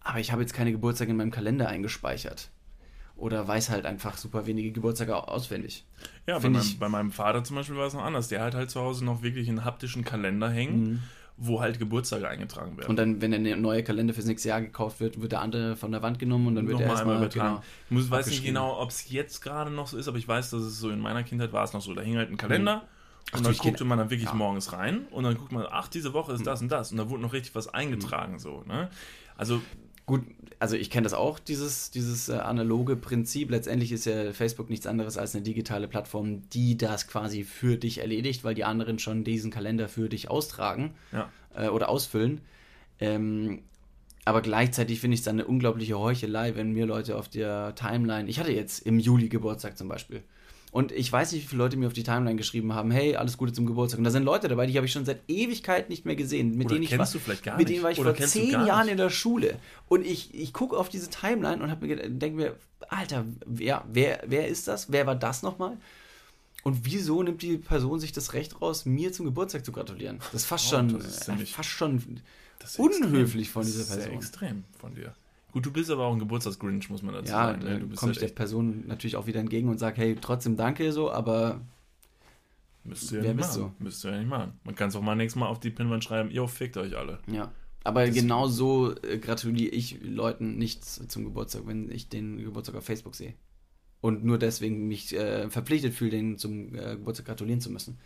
Aber ich habe jetzt keine Geburtstage in meinem Kalender eingespeichert oder weiß halt einfach super wenige Geburtstage auswendig. Ja, bei meinem, bei meinem, Vater zum Beispiel war es noch anders. Der hat halt zu Hause noch wirklich einen haptischen Kalender hängen. Mhm. Wo halt Geburtstage eingetragen werden. Und dann, wenn der neue Kalender fürs nächste Jahr gekauft wird, wird der andere von der Wand genommen und dann wird er erstmal übertragen. Genau, ich weiß nicht genau, ob es jetzt gerade noch so ist, aber ich weiß, dass es so in meiner Kindheit war es noch so. Da hing halt ein Kalender. Mhm. Ach, und dann guckte man dann wirklich ja. morgens rein und dann guckt man, ach, diese Woche ist mhm. das und das. Und da wurde noch richtig was eingetragen, mhm. so, ne? Also Gut, also ich kenne das auch, dieses, dieses äh, analoge Prinzip. Letztendlich ist ja Facebook nichts anderes als eine digitale Plattform, die das quasi für dich erledigt, weil die anderen schon diesen Kalender für dich austragen Ja. äh, oder ausfüllen. Ähm, aber gleichzeitig finde ich es dann eine unglaubliche Heuchelei, wenn mir Leute auf der Timeline, ich hatte jetzt im Juli Geburtstag zum Beispiel, und ich weiß nicht, wie viele Leute mir auf die Timeline geschrieben haben, hey, alles Gute zum Geburtstag. Und da sind Leute dabei, die habe ich schon seit Ewigkeit nicht mehr gesehen. Mit Oder denen ich kennst war, du vielleicht gar mit nicht. denen war ich Oder vor zehn Jahren nicht. in der Schule. Und ich, ich gucke auf diese Timeline und denke mir, Alter, wer, wer, wer ist das? Wer war das nochmal? Und wieso nimmt die Person sich das Recht raus, mir zum Geburtstag zu gratulieren? Das ist fast Oh, schon, das ist äh, fast schon unhöflich extrem. von dieser Das ist Sehr Person. extrem von dir. Gut, du bist aber auch ein Geburtstagsgrinch, muss man dazu Ja, sagen. ne? da Du bist komme ich der Person natürlich auch wieder entgegen und sage, hey, trotzdem danke so, aber müsst ihr ja wer nicht bist machen. Müsst ihr ja nicht machen. Man kann es auch mal nächstes Mal auf die Pinwand schreiben, ihr fickt euch alle. ja. Aber Das- genau so äh, gratuliere ich Leuten nicht zum Geburtstag, wenn ich den Geburtstag auf Facebook sehe. Und nur deswegen mich äh, verpflichtet fühle, den zum äh, Geburtstag gratulieren zu müssen.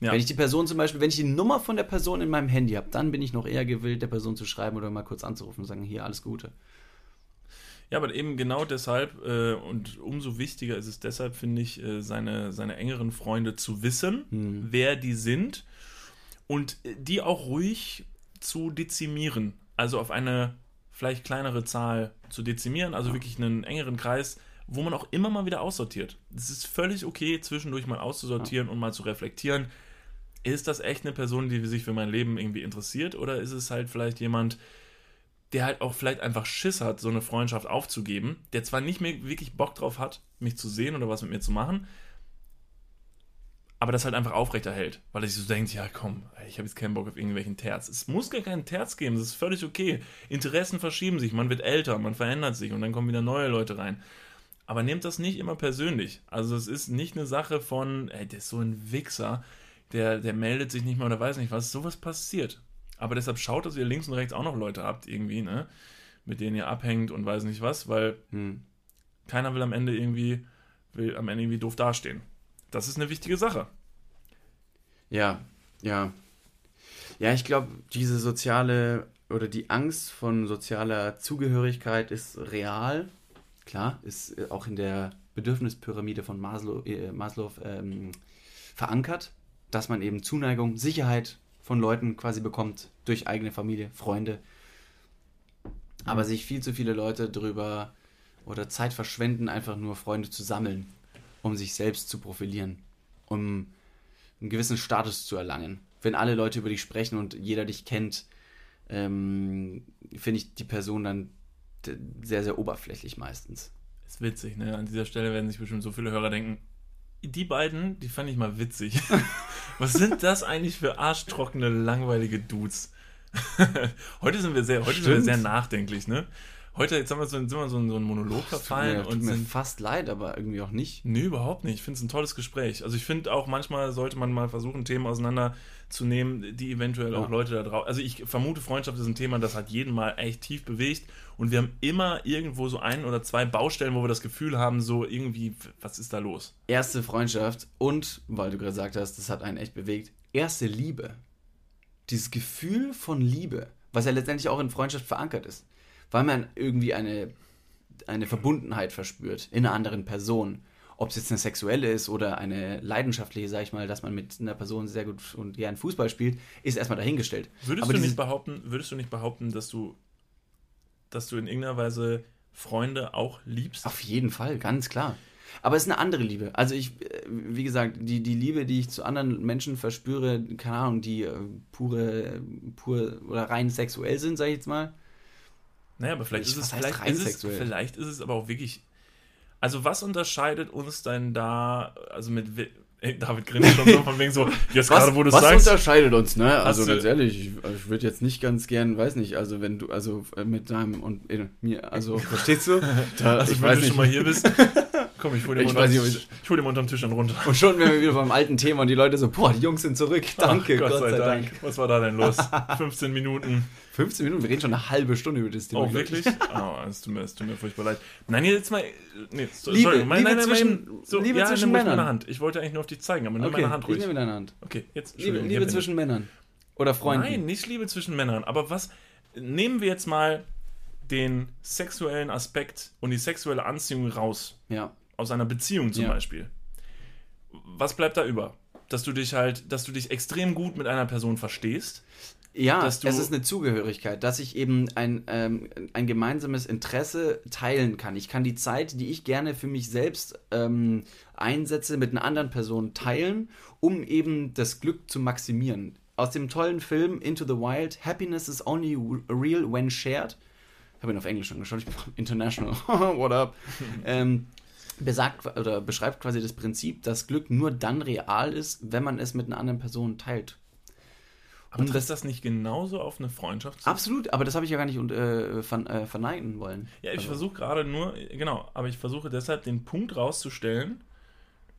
Ja. Wenn ich die Person zum Beispiel, wenn ich die Nummer von der Person in meinem Handy habe, dann bin ich noch eher gewillt, der Person zu schreiben oder mal kurz anzurufen und sagen, hier, alles Gute. Ja, aber eben genau deshalb äh, und umso wichtiger ist es deshalb, finde ich, äh, seine, seine engeren Freunde zu wissen, Hm. wer die sind und äh, die auch ruhig zu dezimieren. Also auf eine vielleicht kleinere Zahl zu dezimieren, also wirklich einen engeren Kreis, wo man auch immer mal wieder aussortiert. Es ist völlig okay, zwischendurch mal auszusortieren und mal zu reflektieren. Ist das echt eine Person, die sich für mein Leben irgendwie interessiert oder ist es halt vielleicht jemand, der halt auch vielleicht einfach Schiss hat, so eine Freundschaft aufzugeben, der zwar nicht mehr wirklich Bock drauf hat, mich zu sehen oder was mit mir zu machen, aber das halt einfach aufrechterhält, weil er sich so denkt, ja komm, ich habe jetzt keinen Bock auf irgendwelchen Terz. Es muss gar keinen Terz geben, das ist völlig okay. Interessen verschieben sich, man wird älter, man verändert sich und dann kommen wieder neue Leute rein. Aber nehmt das nicht immer persönlich. Also es ist nicht eine Sache von, ey, der ist so ein Wichser, der, der meldet sich nicht mehr oder weiß nicht was. Sowas passiert. Aber deshalb schaut, dass ihr links und rechts auch noch Leute habt, irgendwie, ne? Mit denen ihr abhängt und weiß nicht was, weil Hm. keiner will am Ende irgendwie, will am Ende irgendwie doof dastehen. Das ist eine wichtige Sache. Ja, ja. Ja, ich glaube, diese soziale oder die Angst von sozialer Zugehörigkeit ist real. Klar, ist äh, auch in der Bedürfnispyramide von Maslow, äh, Maslow ähm, verankert, dass man eben Zuneigung, Sicherheit von Leuten quasi bekommt durch eigene Familie, Freunde. Aber sich viel zu viele Leute drüber oder Zeit verschwenden, einfach nur Freunde zu sammeln, um sich selbst zu profilieren, um einen gewissen Status zu erlangen. Wenn alle Leute über dich sprechen und jeder dich kennt, ähm, finde ich die Person dann sehr, sehr oberflächlich meistens. Ist witzig, ne? An dieser Stelle werden sich bestimmt so viele Hörer denken, die beiden, die fand ich mal witzig. Was sind das eigentlich für arschtrockene, langweilige Dudes? heute sind wir sehr, heute sind wir sehr nachdenklich, ne? Heute, jetzt haben wir so, sind wir so so einen Monolog verfallen tut und mir sind fast leid, aber irgendwie auch nicht. Nee, überhaupt nicht. Ich finde es ein tolles Gespräch. Also ich finde auch manchmal sollte man mal versuchen, Themen auseinanderzunehmen, die eventuell Ja. auch Leute da drauf. Also ich vermute, Freundschaft ist ein Thema, das hat jeden mal echt tief bewegt. Und wir haben immer irgendwo so ein oder zwei Baustellen, wo wir das Gefühl haben, so irgendwie, was ist da los? Erste Freundschaft und, weil du gerade gesagt hast, das hat einen echt bewegt, erste Liebe. Dieses Gefühl von Liebe, was ja letztendlich auch in Freundschaft verankert ist. Weil man irgendwie eine, eine Verbundenheit verspürt in einer anderen Person. Ob es jetzt eine sexuelle ist oder eine leidenschaftliche, sag ich mal, dass man mit einer Person sehr gut und gern Fußball spielt, ist erstmal dahingestellt. Würdest Aber du nicht behaupten, würdest du nicht behaupten, dass du, dass du in irgendeiner Weise Freunde auch liebst? Auf jeden Fall, ganz klar. Aber es ist eine andere Liebe. Also ich, äh, wie gesagt, die, die Liebe, die ich zu anderen Menschen verspüre, keine Ahnung, die äh, pure, pur oder rein sexuell sind, sag ich jetzt mal. Naja, aber vielleicht Ich- ist es, vielleicht rein ist es, sexuell? vielleicht ist es aber auch wirklich. Also was unterscheidet uns denn da, also mit Ey, David grinst schon so von wegen so, jetzt gerade wo du es was sagst. unterscheidet uns, ne? Also ganz ehrlich, ich, ich würde jetzt nicht ganz gern, weiß nicht, also wenn du, also äh, mit deinem und äh, mir, also verstehst du? Da, Also ich wenn weiß du nicht. schon mal hier bist, komm, ich hol dir mal nicht, ich- ich hol dir mal unterm Tisch dann runter. Und schon wären wir wieder beim alten Thema und die Leute so, boah, die Jungs sind zurück, danke, Ach, Gott, sei, Dank. Was war da denn los? 15 Minuten. 15 Minuten, wir reden schon eine halbe Stunde über das Thema. Oh, ich. wirklich? Oh, es tut mir, es tut mir furchtbar leid. Nein, jetzt mal. Nee, so, Liebe, sorry. Nein, Liebe nein, zwischen- nein, so, Liebe ja, zwischen Männern. meine Hand. Ich wollte eigentlich nur auf dich zeigen, aber nimm Okay, meine Hand ich ruhig. nehme deine Hand. Okay, jetzt. Liebe, Liebe zwischen Männern. Oder ich. Freunden. Nein, nicht Liebe zwischen Männern. Aber was. Nehmen wir jetzt mal den sexuellen Aspekt und die sexuelle Anziehung raus. Ja. Aus einer Beziehung zum Ja. Beispiel. Was bleibt da über? Dass du dich halt, dass du dich extrem gut mit einer Person verstehst. Ja, es ist eine Zugehörigkeit, dass ich eben ein, ähm, ein gemeinsames Interesse teilen kann. Ich kann die Zeit, die ich gerne für mich selbst ähm, einsetze, mit einer anderen Person teilen, um eben das Glück zu maximieren. Aus dem tollen Film Into the Wild, Happiness is only real when shared. Ich habe ihn auf Englisch angeschaut, ich bin international. What up? ähm, besagt oder beschreibt quasi das Prinzip, dass Glück nur dann real ist, wenn man es mit einer anderen Person teilt. Aber Und trifft das nicht genauso auf eine Freundschaft zu? Absolut, aber das habe ich ja gar nicht und, äh, vern, äh, verneinen wollen. Ja, ich Also- versuche gerade nur, genau, aber ich versuche deshalb den Punkt rauszustellen,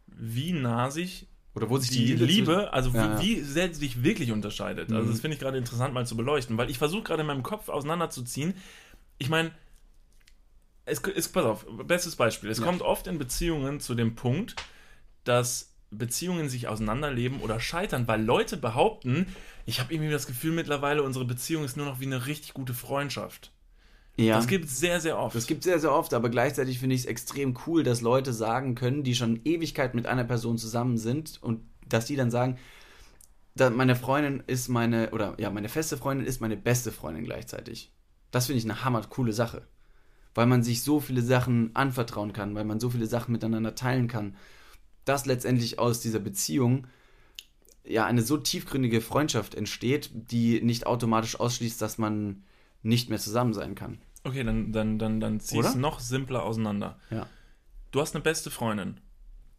wie nah sich Oder wo sich die, die, Liebe, also Ja, wie, wie sehr sie sich wirklich unterscheidet. Also Mhm. das finde ich gerade interessant mal zu beleuchten, weil ich versuche gerade in meinem Kopf auseinanderzuziehen. Ich meine, es ist, pass auf, bestes Beispiel. Es Ja. kommt oft in Beziehungen zu dem Punkt, dass Beziehungen sich auseinanderleben oder scheitern, weil Leute behaupten, ich habe irgendwie das Gefühl mittlerweile, unsere Beziehung ist nur noch wie eine richtig gute Freundschaft. Ja, Das gibt es sehr, sehr oft. das gibt sehr, sehr oft, aber gleichzeitig finde ich es extrem cool, dass Leute sagen können, die schon Ewigkeit mit einer Person zusammen sind und dass die dann sagen, meine Freundin ist meine, oder ja, meine feste Freundin ist meine beste Freundin gleichzeitig. Das finde ich eine hammer coole Sache. Weil man sich so viele Sachen anvertrauen kann, weil man so viele Sachen miteinander teilen kann, dass letztendlich aus dieser Beziehung ja eine so tiefgründige Freundschaft entsteht, die nicht automatisch ausschließt, dass man nicht mehr zusammen sein kann. Okay, dann, dann, dann, dann zieh es noch simpler auseinander. Ja. Du hast eine beste Freundin.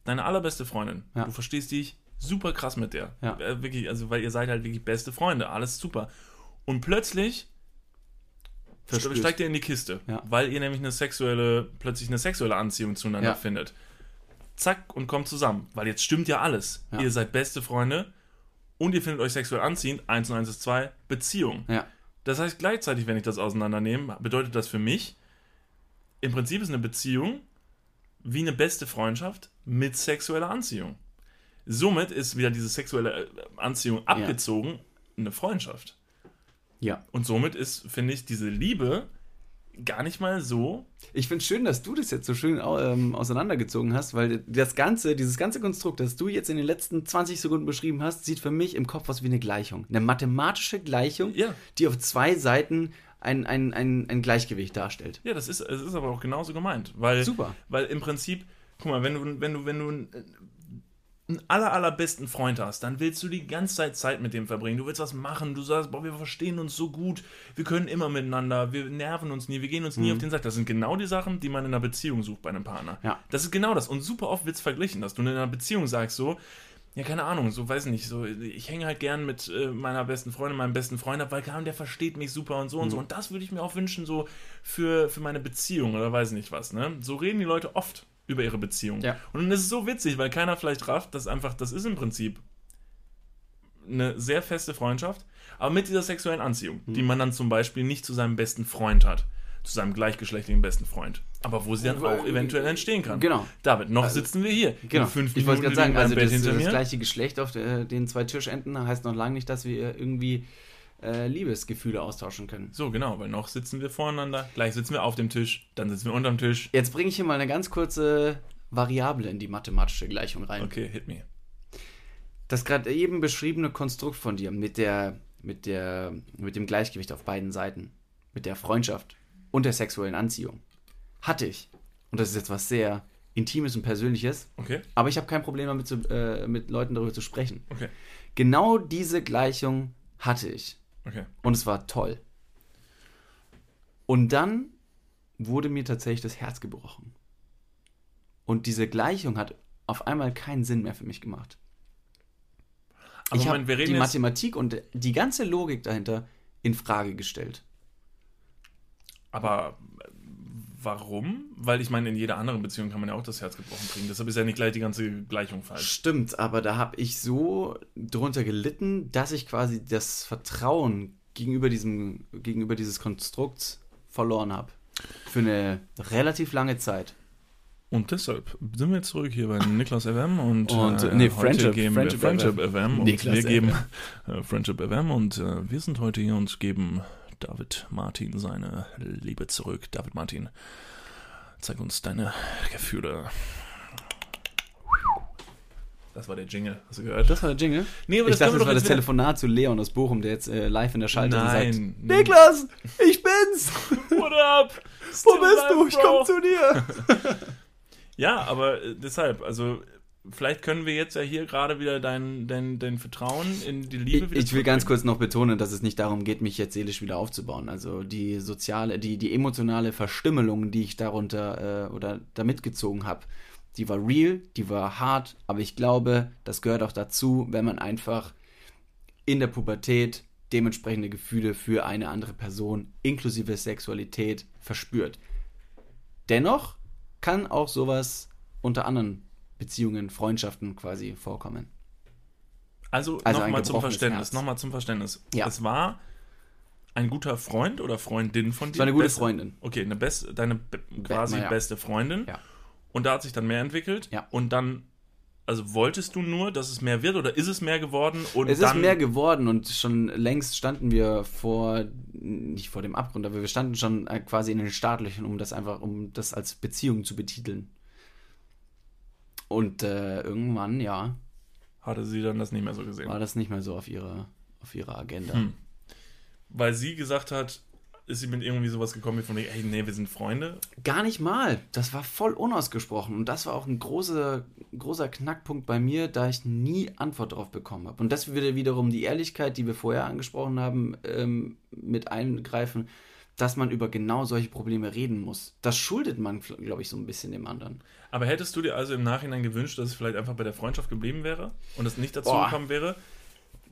Deine allerbeste Freundin. Ja. Du verstehst dich super krass mit der. Ja. Äh, Wirklich, also weil ihr seid halt wirklich beste Freunde. Alles super. Und plötzlich Verstößt. steigt ihr in die Kiste, Ja. weil ihr nämlich eine sexuelle, plötzlich eine sexuelle Anziehung zueinander Ja. findet. Zack und kommt zusammen. Weil jetzt stimmt ja alles. Ja. Ihr seid beste Freunde und ihr findet euch sexuell anziehend. Eins und eins ist zwei. Beziehung. Ja. Das heißt, gleichzeitig, wenn ich das auseinandernehme, bedeutet das für mich, im Prinzip ist eine Beziehung wie eine beste Freundschaft mit sexueller Anziehung. Somit ist wieder diese sexuelle äh, Anziehung abgezogen, eine Freundschaft. Ja. Und somit ist, finde ich, diese Liebe gar nicht mal so. Ich finde es schön, dass du das jetzt so schön ähm, auseinandergezogen hast, weil das ganze, dieses ganze Konstrukt, das du jetzt in den letzten 20 Sekunden beschrieben hast, sieht für mich im Kopf aus wie eine Gleichung. Eine mathematische Gleichung, Ja. die auf zwei Seiten ein, ein, ein, ein Gleichgewicht darstellt. Ja, das ist, es ist aber auch genauso gemeint. Weil, Super. Weil im Prinzip, guck mal, wenn du, wenn du, wenn du einen, aller, allerbesten Freund hast, dann willst du die ganze Zeit Zeit mit dem verbringen. Du willst was machen, du sagst, boah, wir verstehen uns so gut, wir können immer miteinander, wir nerven uns nie, wir gehen uns nie auf den Sack. Das sind genau die Sachen, die man in einer Beziehung sucht bei einem Partner. Ja. Das ist genau das. Und super oft wird es verglichen, dass du in einer Beziehung sagst so, ja, keine Ahnung, so weiß nicht, so, ich hänge halt gern mit äh, meiner besten Freundin, meinem besten Freund ab, weil klar, der versteht mich super und so und so. Und das würde ich mir auch wünschen, so für, für meine Beziehung oder weiß nicht was, ne? So reden die Leute oft über ihre Beziehung. Ja. Und das ist so witzig, weil keiner vielleicht rafft, dass einfach, das ist im Prinzip eine sehr feste Freundschaft, aber mit dieser sexuellen Anziehung, Hm. die man dann zum Beispiel nicht zu seinem besten Freund hat, zu seinem gleichgeschlechtlichen besten Freund, aber wo sie dann auch eventuell entstehen kann. Genau. David, noch sitzen wir hier. Genau. In fünf ich wollte gerade sagen, also das, das gleiche Geschlecht auf der, den zwei Tischenden heißt noch lange nicht, dass wir irgendwie äh, Liebesgefühle austauschen können. So, genau, weil noch sitzen wir voreinander, gleich sitzen wir auf dem Tisch, dann sitzen wir unterm Tisch. Jetzt bringe ich hier mal eine ganz kurze Variable in die mathematische Gleichung rein. Okay, hit me. Das gerade eben beschriebene Konstrukt von dir mit der, mit der, mit dem Gleichgewicht auf beiden Seiten, mit der Freundschaft und der sexuellen Anziehung, hatte ich. Und das ist jetzt was sehr Intimes und Persönliches, Okay, aber ich habe kein Problem damit, zu, äh, mit Leuten darüber zu sprechen. okay, Genau diese Gleichung hatte ich. Okay. Und es war toll. Und dann wurde mir tatsächlich das Herz gebrochen. Und diese Gleichung hat auf einmal keinen Sinn mehr für mich gemacht. Aber ich habe Moment, wir reden die Mathematik und die ganze Logik dahinter in Frage gestellt. Aber warum? Weil ich meine, in jeder anderen Beziehung kann man ja auch das Herz gebrochen kriegen. Deshalb ist ja nicht gleich die ganze Gleichung falsch. Stimmt, aber da habe ich so drunter gelitten, dass ich quasi das Vertrauen gegenüber diesem gegenüber dieses Konstrukts verloren habe. Für eine relativ lange Zeit. Und deshalb sind wir jetzt zurück hier bei Niklas FM und, Und, äh, nee, heute Friendship- geben Friendship wir Friendship FM. FM und Niklas wir geben äh, Friendship FM und äh, wir sind heute hier und geben David Martin seine Liebe zurück. David Martin, zeig uns deine Gefühle. Das war der Jingle, hast du gehört? Das war der Jingle? Nee, aber ich das dachte, das war das wieder- Telefonat zu Leon aus Bochum, der jetzt äh, live in der Schalte Nein, sagt. Niklas, ich bin's! What up? Wo bist du? Ich komm zu dir! Ja, aber äh, deshalb, also vielleicht können wir jetzt ja hier gerade wieder dein, dein, dein Vertrauen in die Liebe Ich, wieder ich will ganz kurz noch betonen, dass es nicht darum geht, mich jetzt seelisch wieder aufzubauen. Also die soziale, die, die emotionale Verstümmelung, die ich darunter äh, oder da mitgezogen habe, die war real, die war hart, aber ich glaube, das gehört auch dazu, wenn man einfach in der Pubertät dementsprechende Gefühle für eine andere Person inklusive Sexualität verspürt. Dennoch kann auch sowas unter anderen Beziehungen, Freundschaften quasi vorkommen. Also, Also nochmal zum Verständnis, nochmal zum Verständnis. Ja. Es war ein guter Freund oder Freundin von dir? Es war eine gute Beste- Freundin. Okay, eine best, deine be quasi ja. beste Freundin. Ja. Und da hat sich dann mehr entwickelt. Ja. Und dann, also wolltest du nur, dass es mehr wird oder ist es mehr geworden? Und Es dann, ist mehr geworden und schon längst standen wir vor, nicht vor dem Abgrund, aber wir standen schon äh, quasi in den Startlöchern, um das einfach, um das als Beziehung zu betiteln. Und äh, irgendwann, ja, hatte sie dann das nicht mehr so gesehen. war das nicht mehr so auf ihrer, auf ihrer Agenda. Hm. Weil sie gesagt hat, ist sie mit irgendwie sowas gekommen wie von, ey, nee, wir sind Freunde. Gar nicht mal. Das war voll unausgesprochen. Und das war auch ein großer, großer Knackpunkt bei mir, da ich nie Antwort darauf bekommen habe. Und das würde wiederum die Ehrlichkeit, die wir vorher angesprochen haben, ähm, mit eingreifen, dass man über genau solche Probleme reden muss. Das schuldet man, glaube ich, so ein bisschen dem anderen. Aber hättest du dir also im Nachhinein gewünscht, dass es vielleicht einfach bei der Freundschaft geblieben wäre und es nicht dazu Boah. gekommen wäre?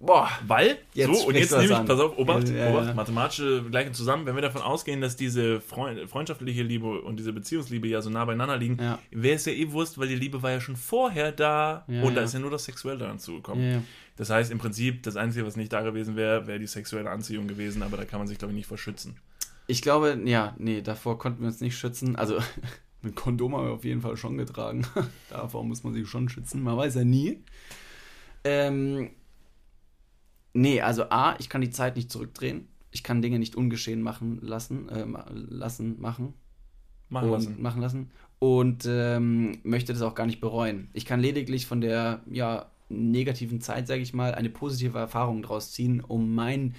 Boah, Weil, Jetzt so, und jetzt nehme ich, an. pass auf, Obacht, Ja, Obacht, ja. mathematische Gleichen zusammen, wenn wir davon ausgehen, dass diese Freund, freundschaftliche Liebe und diese Beziehungsliebe ja so nah beieinander liegen, Ja. wäre es ja eh Wurst, weil die Liebe war ja schon vorher da und da ist ja nur das Sexuelle daran zugekommen. Ja, ja. Das heißt, im Prinzip, das Einzige, was nicht da gewesen wäre, wäre die sexuelle Anziehung gewesen, aber da kann man sich, glaube ich, nicht vor schützen. Ich glaube, ja, nee, davor konnten wir uns nicht schützen. Also, mit Kondom haben wir auf jeden Fall schon getragen. davor muss man sich schon schützen. Man weiß ja nie. Ähm, nee, also A, ich kann die Zeit nicht zurückdrehen. Ich kann Dinge nicht ungeschehen machen lassen, äh, lassen, machen Machen lassen. machen lassen. Und ähm, möchte das auch gar nicht bereuen. Ich kann lediglich von der ja, negativen Zeit, sage ich mal, eine positive Erfahrung draus ziehen, um meinen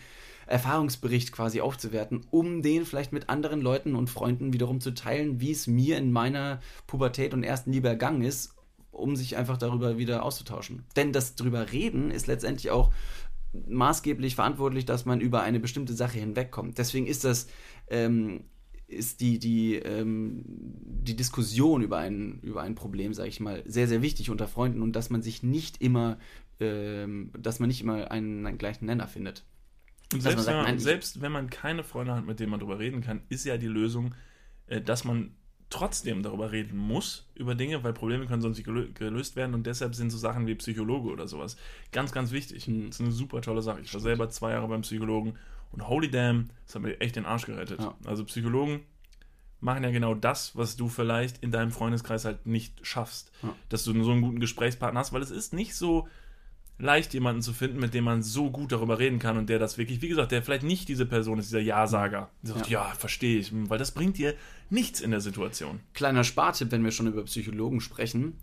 Erfahrungsbericht quasi aufzuwerten, um den vielleicht mit anderen Leuten und Freunden wiederum zu teilen, wie es mir in meiner Pubertät und ersten Liebe ergangen ist, um sich einfach darüber wieder auszutauschen. Denn das drüber reden ist letztendlich auch maßgeblich verantwortlich, dass man über eine bestimmte Sache hinwegkommt. Deswegen ist das ähm, ist die, die, ähm, die Diskussion über ein, über ein Problem, sage ich mal, sehr, sehr wichtig unter Freunden und dass man sich nicht immer, ähm, dass man nicht immer einen, einen gleichen Nenner findet. Und dass selbst, sagt, wenn man, nein, selbst wenn man keine Freunde hat, mit denen man darüber reden kann, ist ja die Lösung, äh, dass man trotzdem darüber reden muss, über Dinge, weil Probleme können sonst nicht gelö- gelöst werden und deshalb sind so Sachen wie Psychologe oder sowas ganz, ganz wichtig. Mhm. Das ist eine super tolle Sache. Ich war selber zwei Jahre beim Psychologen und holy damn, das hat mir echt den Arsch gerettet. Ja. Also Psychologen machen ja genau das, was du vielleicht in deinem Freundeskreis halt nicht schaffst. Ja. Dass du so einen guten Gesprächspartner hast, weil es ist nicht so leicht, jemanden zu finden, mit dem man so gut darüber reden kann und der das wirklich, wie gesagt, der vielleicht nicht diese Person ist, dieser Ja-Sager. Der sagt, ja, verstehe ich, weil das bringt dir nichts in der Situation. Kleiner Spartipp, wenn wir schon über Psychologen sprechen.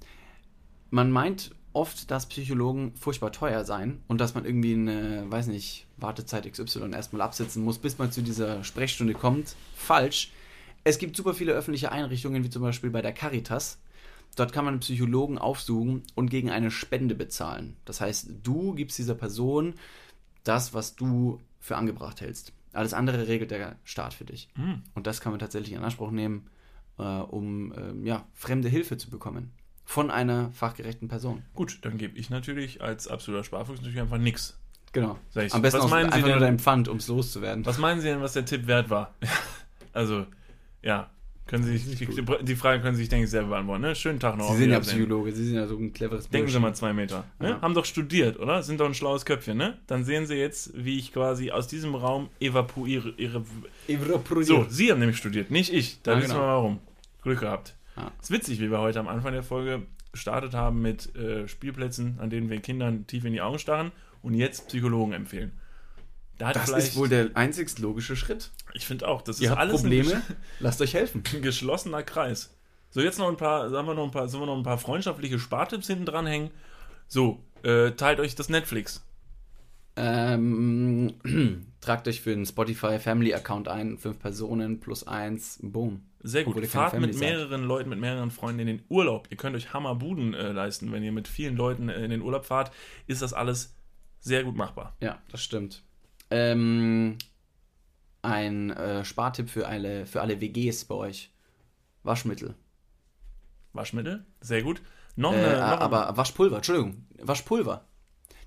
Man meint oft, dass Psychologen furchtbar teuer seien und dass man irgendwie eine, weiß nicht, Wartezeit XY erstmal absitzen muss, bis man zu dieser Sprechstunde kommt. Falsch. Es gibt super viele öffentliche Einrichtungen, wie zum Beispiel bei der Caritas. Dort kann man einen Psychologen aufsuchen und gegen eine Spende bezahlen. Das heißt, du gibst dieser Person das, was du für angebracht hältst. Alles andere regelt der Staat für dich. Hm. Und das kann man tatsächlich in Anspruch nehmen, äh, um ähm, ja, fremde Hilfe zu bekommen. Von einer fachgerechten Person. Gut, dann gebe ich natürlich als absoluter Sparfuchs natürlich einfach nichts. Genau. Ich, Am besten was meinen Sie einfach nur denn- dein Pfand, um es loszuwerden. Was meinen Sie denn, was der Tipp wert war? also, ja, können Sie sich, die, die Frage können Sie sich, denke ich, selber beantworten. Ne? Schönen Tag noch. Sie sind ja. Psychologe, Sie sind ja so ein cleveres Denken Sie mal zwei Meter. Ne? Ja. Haben doch studiert, oder? Sind doch ein schlaues Köpfchen, ne? Dann sehen Sie jetzt, wie ich quasi aus diesem Raum evakuiere. Ihre so, Sie haben nämlich studiert, nicht ich. Da Ja, wissen genau. wir warum. Glück gehabt. Ja. Ist witzig, wie wir heute am Anfang der Folge gestartet haben mit äh, Spielplätzen, an denen wir Kindern tief in die Augen starren und jetzt Psychologen empfehlen. Da hat Das ist wohl der einzigst logische Schritt. ich finde auch, das Ihr ist habt alles Probleme, lasst euch helfen. ein geschlossener Kreis. So, jetzt noch ein paar, sagen wir noch ein paar, sollen wir noch ein paar freundschaftliche Spartipps hinten dranhängen? So, äh, teilt euch das Netflix. Ähm, tragt euch für einen Spotify Family Account ein, fünf Personen plus eins, boom. Sehr gut. Fahrt Family mit seid. mehreren Leuten, mit mehreren Freunden in den Urlaub. Ihr könnt euch Hammerbuden äh, leisten. Wenn ihr mit vielen Leuten äh, in den Urlaub fahrt, ist das alles sehr gut machbar. Ja, das stimmt. Ähm, ein äh, Spartipp für alle, für alle WGs bei euch. Waschmittel. Waschmittel, sehr gut. Noch Äh, eine, noch ein- aber Waschpulver, Entschuldigung, Waschpulver.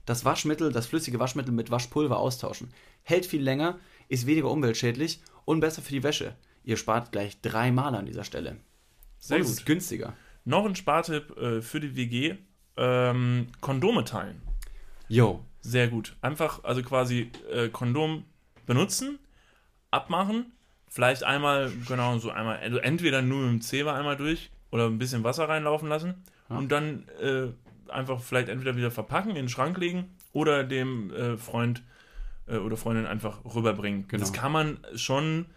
Das Waschmittel, das flüssige Waschmittel mit Waschpulver austauschen. Hält viel länger, ist weniger umweltschädlich und besser für die Wäsche. Ihr spart gleich dreimal an dieser Stelle. Sehr und gut. ist günstiger. noch ein Spartipp äh, für die WG: ähm, Kondome teilen. Yo. Sehr gut. Einfach, also quasi äh, Kondom benutzen, abmachen, vielleicht einmal, genau, so einmal, also entweder nur mit dem Zewa einmal durch oder ein bisschen Wasser reinlaufen lassen Ja. und dann äh, einfach vielleicht entweder wieder verpacken, in den Schrank legen oder dem äh, Freund äh, oder Freundin einfach rüberbringen. Genau. Das kann man schon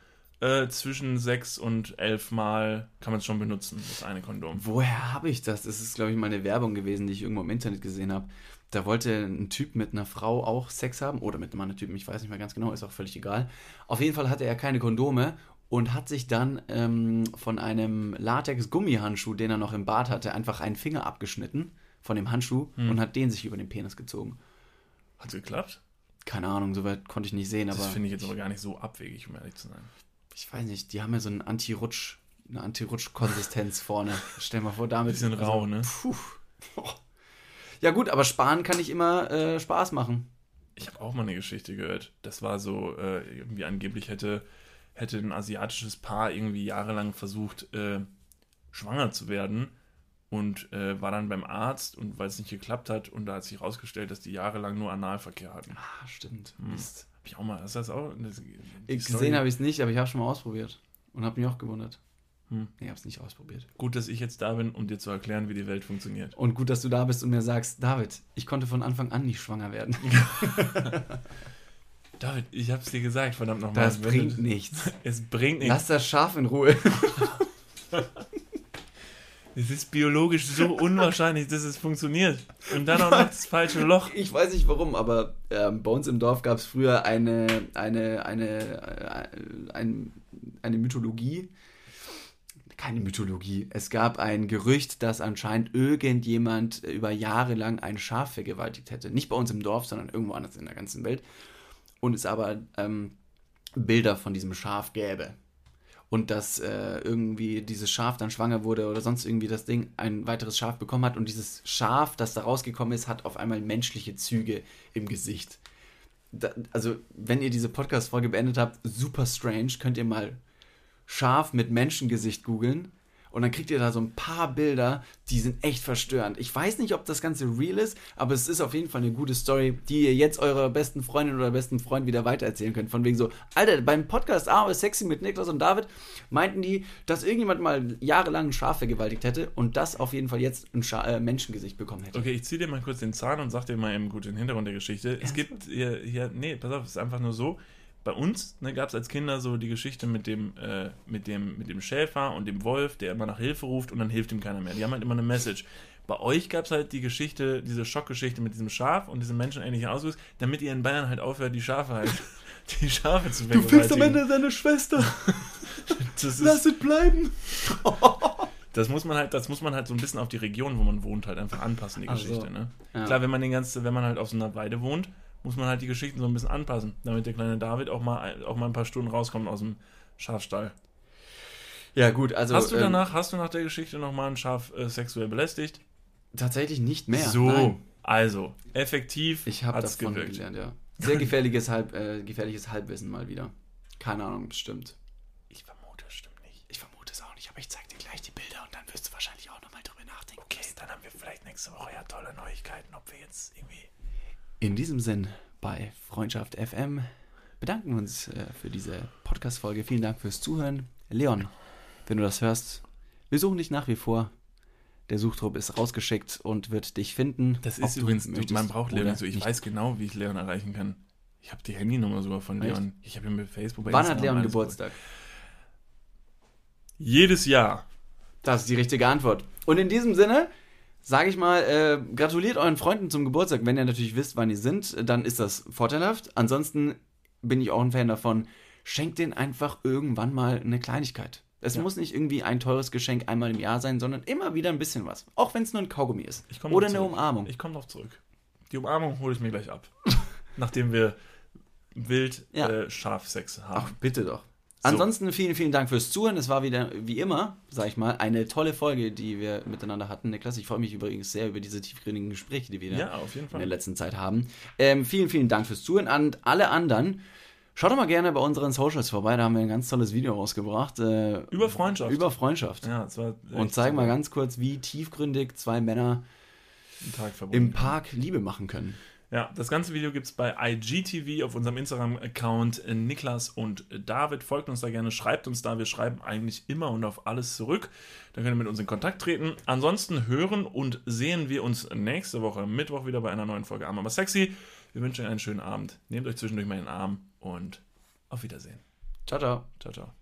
äh, zwischen sechs und elf Mal kann man es schon benutzen, das eine Kondom. Woher habe ich das? Das ist, glaube ich, mal eine Werbung gewesen, die ich irgendwo im Internet gesehen habe. Da wollte ein Typ mit einer Frau auch Sex haben oder mit einem anderen Typen, ich weiß nicht mehr ganz genau, ist auch völlig egal. Auf jeden Fall hatte er keine Kondome und hat sich dann ähm, von einem Latex-Gummihandschuh, den er noch im Bad hatte, einfach einen Finger abgeschnitten von dem Handschuh und hat den sich über den Penis gezogen. Hat geklappt? Keine Ahnung, soweit konnte ich nicht sehen, aber Das finde ich jetzt aber gar nicht so abwegig, um ehrlich zu sein. ich weiß nicht, die haben ja so einen Anti-Rutsch, eine Anti-Rutsch-Konsistenz vorne. Stell dir mal vor, damit. Bisschen rau, ne? Puh. Ja gut, aber sparen kann nicht immer äh, Spaß machen. Ich habe auch mal eine Geschichte gehört. Das war so, äh, irgendwie angeblich hätte, hätte ein asiatisches Paar irgendwie jahrelang versucht, äh, schwanger zu werden und äh, war dann beim Arzt und weil es nicht geklappt hat und da hat sich herausgestellt, dass die jahrelang nur Analverkehr hatten. Ah, stimmt. Hm. Mist. Hab ich auch mal, hast du das auch? Das, Ich gesehen habe ich es nicht, aber ich habe schon mal ausprobiert. Und habe mich auch gewundert. Hm. Nee, ich habe es nicht ausprobiert. Gut, dass ich jetzt da bin, um dir zu erklären, wie die Welt funktioniert. Und gut, dass du da bist und mir sagst, David, ich konnte von Anfang an nicht schwanger werden. David, ich hab's dir gesagt, verdammt nochmal. Das bringt nichts. Es bringt nichts. Lass das Schaf in Ruhe. Es ist biologisch so unwahrscheinlich, dass es funktioniert. Und dann auch noch das falsche Loch. Ich weiß nicht warum, aber ähm, bei uns im Dorf gab es früher eine, eine, eine, äh, ein, eine Mythologie. Keine Mythologie. Es gab ein Gerücht, dass anscheinend irgendjemand über Jahre lang ein Schaf vergewaltigt hätte. Nicht bei uns im Dorf, sondern irgendwo anders in der ganzen Welt. Und es aber ähm, Bilder von diesem Schaf gäbe. Und dass äh, irgendwie dieses Schaf dann schwanger wurde oder sonst irgendwie das Ding ein weiteres Schaf bekommen hat. Und dieses Schaf, das da rausgekommen ist, hat auf einmal menschliche Züge im Gesicht. Da, also, wenn ihr diese Podcast-Folge beendet habt, super strange, könnt ihr mal Schaf mit Menschengesicht googeln. Und dann kriegt ihr da so ein paar Bilder, die sind echt verstörend. Ich weiß nicht, ob das Ganze real ist, aber es ist auf jeden Fall eine gute Story, die ihr jetzt eurer besten Freundin oder besten Freund wieder weitererzählen könnt. Von wegen so, Alter, beim Podcast Ah, aber Sexy mit Niklas und David meinten die, dass irgendjemand mal jahrelang ein Schaf vergewaltigt hätte und das auf jeden Fall jetzt ein Scha äh, Menschengesicht bekommen hätte. Okay, ich zieh dir mal kurz den Zahn und sag dir mal eben gut den Hintergrund der Geschichte. Es gibt hier, hier, nee, pass auf, es ist einfach nur so. Bei uns ne, gab es als Kinder so die Geschichte mit dem, äh, mit, dem, mit dem Schäfer und dem Wolf, der immer nach Hilfe ruft und dann hilft ihm keiner mehr. Die haben halt immer eine Message. Bei euch gab es halt die Geschichte, diese Schockgeschichte mit diesem Schaf und diesem menschenähnlichen Ausguss, damit ihr in Bayern halt aufhört, die Schafe halt, die Schafe zu vergewaltigen. seine Schwester. Das ist, es bleiben. Das muss man halt, das muss man halt so ein bisschen auf die Region, wo man wohnt, halt einfach anpassen, die Ach so. Geschichte. Ne? Ja. Klar, wenn man den ganzen, wenn man halt auf so einer Weide wohnt, muss man halt die Geschichten so ein bisschen anpassen, damit der kleine David auch mal, auch mal ein paar Stunden rauskommt aus dem Schafstall. Ja, gut, also. hast du ähm, danach, hast du nach der Geschichte nochmal ein Schaf äh, sexuell belästigt? Tatsächlich nicht mehr. so, Nein. also, effektiv Ich habe davon gewirkt. gelernt, ja. Sehr gefährliches, Halb, äh, gefährliches Halbwissen mal wieder. Keine Ahnung, bestimmt. Ich vermute, das stimmt nicht. Ich vermute es auch nicht, aber ich zeig dir gleich die Bilder und dann wirst du wahrscheinlich auch nochmal drüber nachdenken. Okay, dann haben wir vielleicht nächste Woche ja tolle Neuigkeiten, ob wir jetzt irgendwie. In diesem Sinn, bei Freundschaft FM bedanken wir uns äh, für diese Podcast-Folge. Vielen Dank fürs Zuhören. Leon, wenn du das hörst, wir suchen dich nach wie vor. Der Suchtrupp ist rausgeschickt und wird dich finden. Das ist übrigens, möchtest man braucht Leon oder nicht so. Ich nicht. weiß genau, wie ich Leon erreichen kann. Ich habe die Handynummer sogar von Echt? Leon. Ich habe ihn mit Facebook bei Wann hat Leon Geburtstag? Jedes Jahr. Das ist die richtige Antwort. Und in diesem Sinne, sage ich mal, äh, gratuliert euren Freunden zum Geburtstag. Wenn ihr natürlich wisst, wann die sind, dann ist das vorteilhaft. Ansonsten bin ich auch ein Fan davon, schenkt denen einfach irgendwann mal eine Kleinigkeit. Es Ja. muss nicht irgendwie ein teures Geschenk einmal im Jahr sein, sondern immer wieder ein bisschen was. Auch wenn es nur ein Kaugummi ist. Oder eine zurück. Umarmung. Ich komme noch zurück. Die Umarmung hole ich mir gleich ab. nachdem wir wild Ja. äh, Scharfsex haben. Ach, bitte doch. Ansonsten vielen, vielen Dank fürs Zuhören. Es war wieder, wie immer, sag ich mal, eine tolle Folge, die wir miteinander hatten. Niklas, ich freue mich übrigens sehr über diese tiefgründigen Gespräche, die wir ja, in der letzten Zeit haben. Ähm, vielen, vielen Dank fürs Zuhören. An alle anderen, schaut doch mal gerne bei unseren Socials vorbei. Da haben wir ein ganz tolles Video rausgebracht. Äh, Über Freundschaft. über Freundschaft. ja, war Und zeigen mal ganz kurz, wie tiefgründig zwei Männer im Park Liebe machen können. Ja, das ganze Video gibt es bei IGTV auf unserem Instagram-Account äh, Niklas und David. Folgt uns da gerne, schreibt uns da. Wir schreiben eigentlich immer und auf alles zurück. Da könnt ihr mit uns in Kontakt treten. Ansonsten hören und sehen wir uns nächste Woche Mittwoch wieder bei einer neuen Folge Arm aber sexy. Wir wünschen euch einen schönen Abend. Nehmt euch zwischendurch mal in den Arm und auf Wiedersehen. Ciao, ciao. Ciao, ciao.